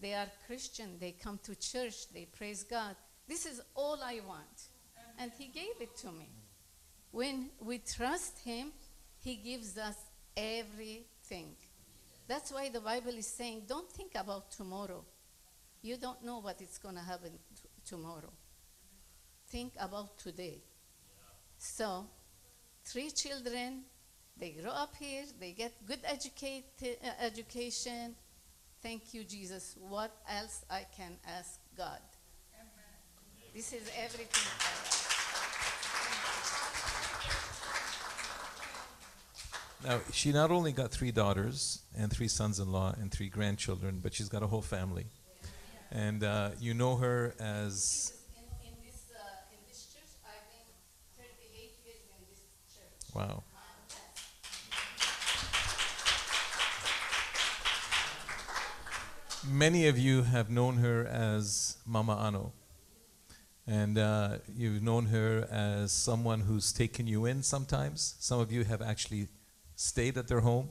They are Christian, they come to church, they praise God. This is all I want. And He gave it to me. When we trust Him, He gives us everything. That's why the Bible is saying, don't think about tomorrow. You don't know what is going to happen t- tomorrow. Think about today. So, three children, they grow up here, they get good educate, uh, education. Thank you, Jesus. What else I can ask God? This is everything. Now, she not only got three daughters and three sons in law and three grandchildren, but she's got a whole family. And uh, you know her as. In, in, this, uh, in this church, I've been 38 years in this church. Wow. Many of you have known her as Mama Ano. And uh, you've known her as someone who's taken you in sometimes. Some of you have actually stayed at their home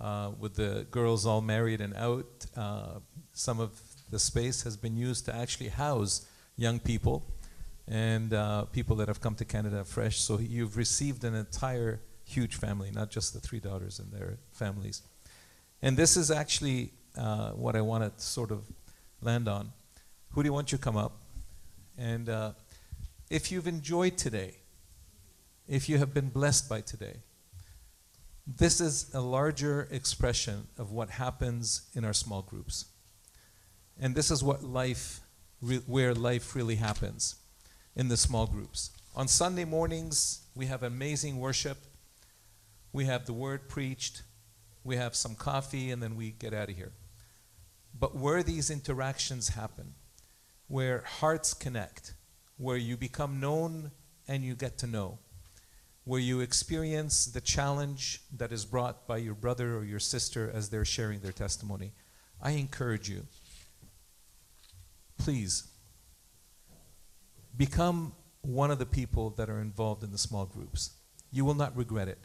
uh, with the girls all married and out. Uh, some of the space has been used to actually house young people and uh, people that have come to Canada fresh. So you've received an entire huge family, not just the three daughters and their families. And this is actually uh, what I want to sort of land on. Who do you want you to come up? And uh, if you've enjoyed today, if you have been blessed by today, This is a larger expression of what happens in our small groups. And this is what life, re- where life really happens in the small groups. On Sunday mornings, we have amazing worship. We have the word preached. We have some coffee, and then we get out of here. But where these interactions happen, where hearts connect, where you become known and you get to know, where you experience the challenge that is brought by your brother or your sister as they're sharing their testimony, I encourage you, please become one of the people that are involved in the small groups. You will not regret it.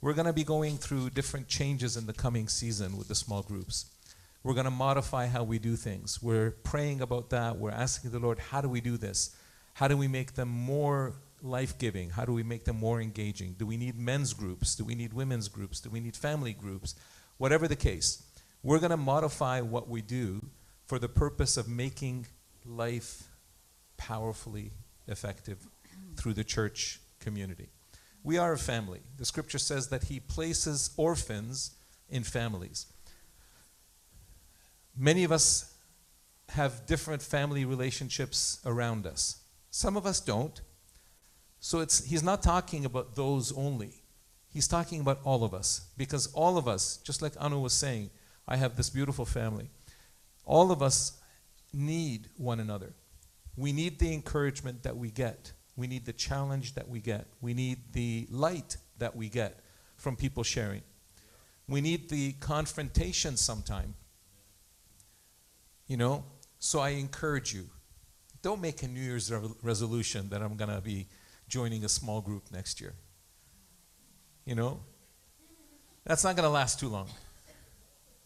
We're going to be going through different changes in the coming season with the small groups. We're going to modify how we do things. We're praying about that. We're asking the Lord, how do we do this? How do we make them more life giving? How do we make them more engaging? Do we need men's groups? Do we need women's groups? Do we need family groups? Whatever the case, we're going to modify what we do for the purpose of making life powerfully effective through the church community. We are a family. The scripture says that He places orphans in families. Many of us have different family relationships around us. Some of us don't. So it's, he's not talking about those only. He's talking about all of us. Because all of us, just like Anu was saying, I have this beautiful family. All of us need one another. We need the encouragement that we get. We need the challenge that we get. We need the light that we get from people sharing. We need the confrontation sometime. You know? So I encourage you don't make a New Year's re- resolution that I'm going to be joining a small group next year. You know? That's not going to last too long.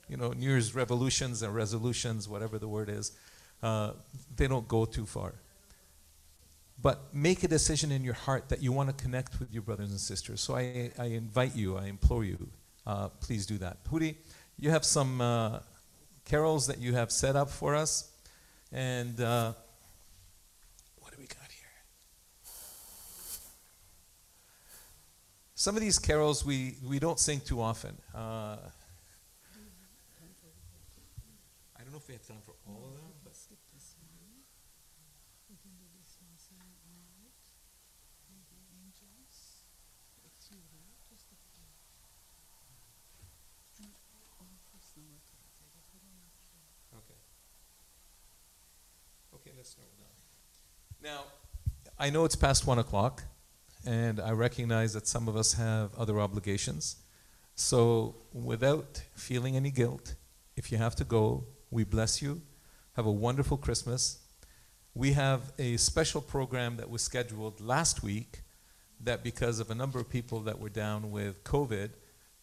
You know, New Year's revolutions and resolutions, whatever the word is, uh, they don't go too far. But make a decision in your heart that you want to connect with your brothers and sisters. So I, I invite you, I implore you, uh, please do that. Hudi, you have some uh, carols that you have set up for us. And uh, what do we got here? Some of these carols we, we don't sing too often. Uh, I don't know if we have time for all of them, but Okay. Okay, let's start with that. Now, I know it's past one o'clock, and I recognize that some of us have other obligations. So, without feeling any guilt, if you have to go, we bless you. Have a wonderful Christmas. We have a special program that was scheduled last week that, because of a number of people that were down with COVID,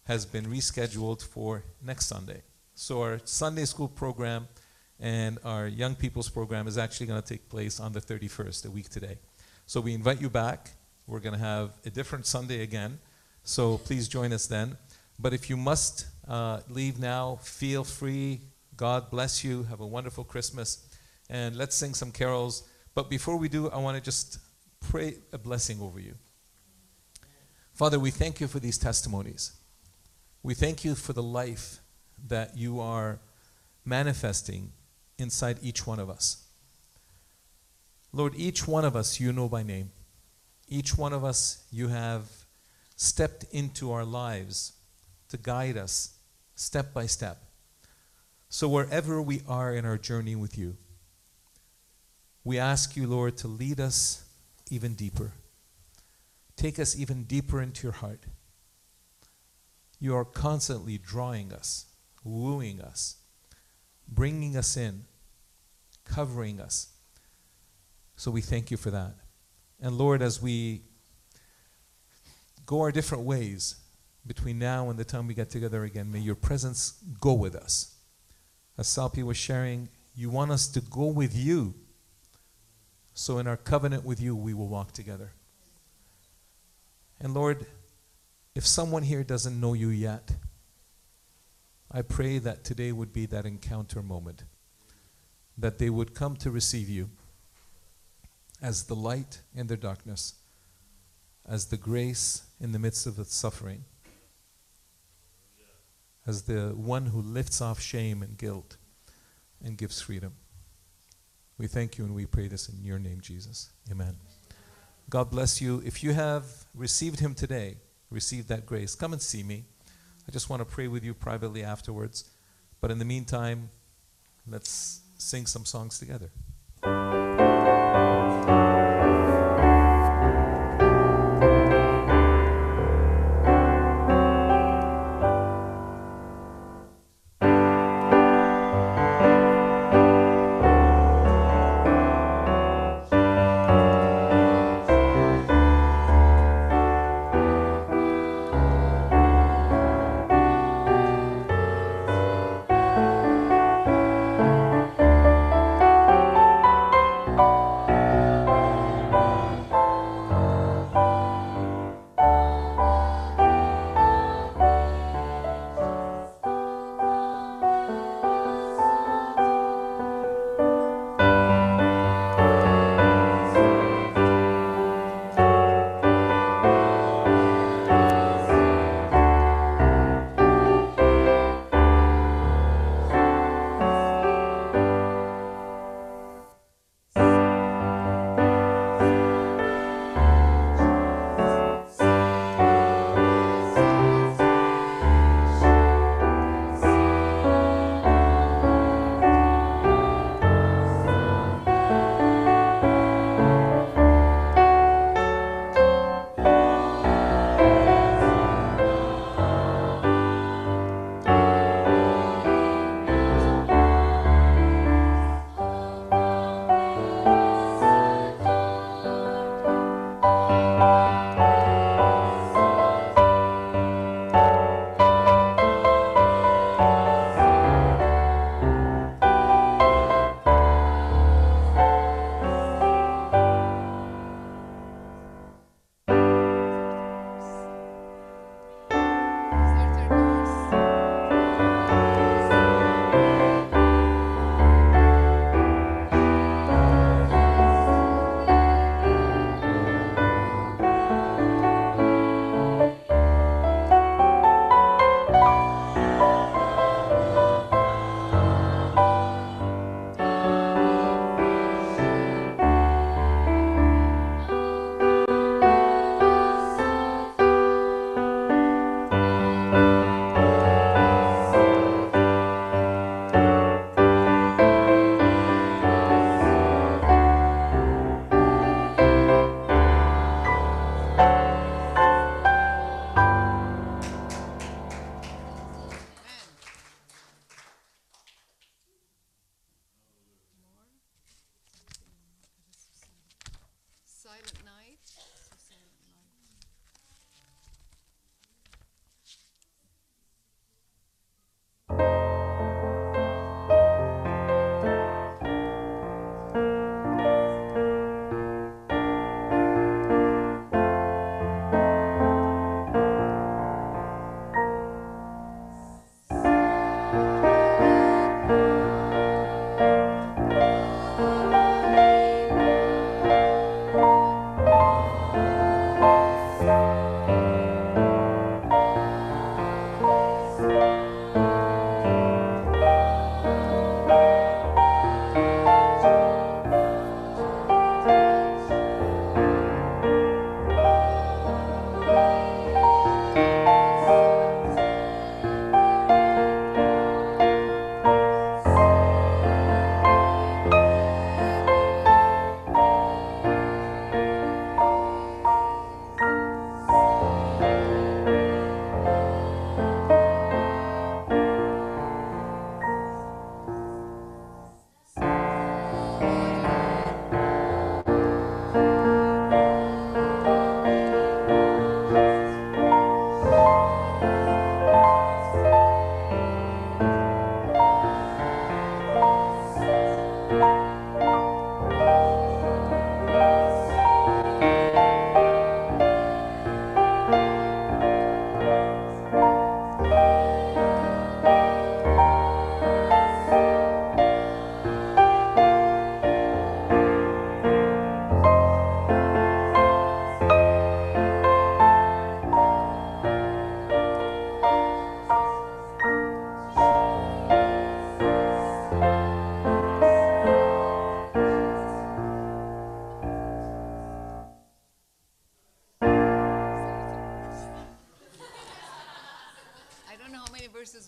has been rescheduled for next Sunday. So, our Sunday school program and our young people's program is actually going to take place on the 31st, a week today. So, we invite you back. We're going to have a different Sunday again. So, please join us then. But if you must uh, leave now, feel free. God bless you. Have a wonderful Christmas. And let's sing some carols. But before we do, I want to just pray a blessing over you. Father, we thank you for these testimonies. We thank you for the life that you are manifesting inside each one of us. Lord, each one of us you know by name. Each one of us you have stepped into our lives to guide us step by step. So, wherever we are in our journey with you, we ask you, Lord, to lead us even deeper. Take us even deeper into your heart. You are constantly drawing us, wooing us, bringing us in, covering us. So we thank you for that. And Lord, as we go our different ways between now and the time we get together again, may your presence go with us. As Salpi was sharing, you want us to go with you. So in our covenant with you, we will walk together. And Lord, if someone here doesn't know you yet, I pray that today would be that encounter moment, that they would come to receive you as the light in their darkness, as the grace in the midst of the suffering, as the one who lifts off shame and guilt and gives freedom. We thank you and we pray this in your name, Jesus. Amen. God bless you. If you have received him today, receive that grace. Come and see me. I just want to pray with you privately afterwards. But in the meantime, let's sing some songs together.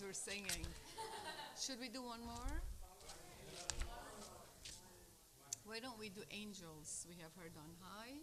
Songs we're singing. Should we do one more? Why don't we do angels? We have heard on high.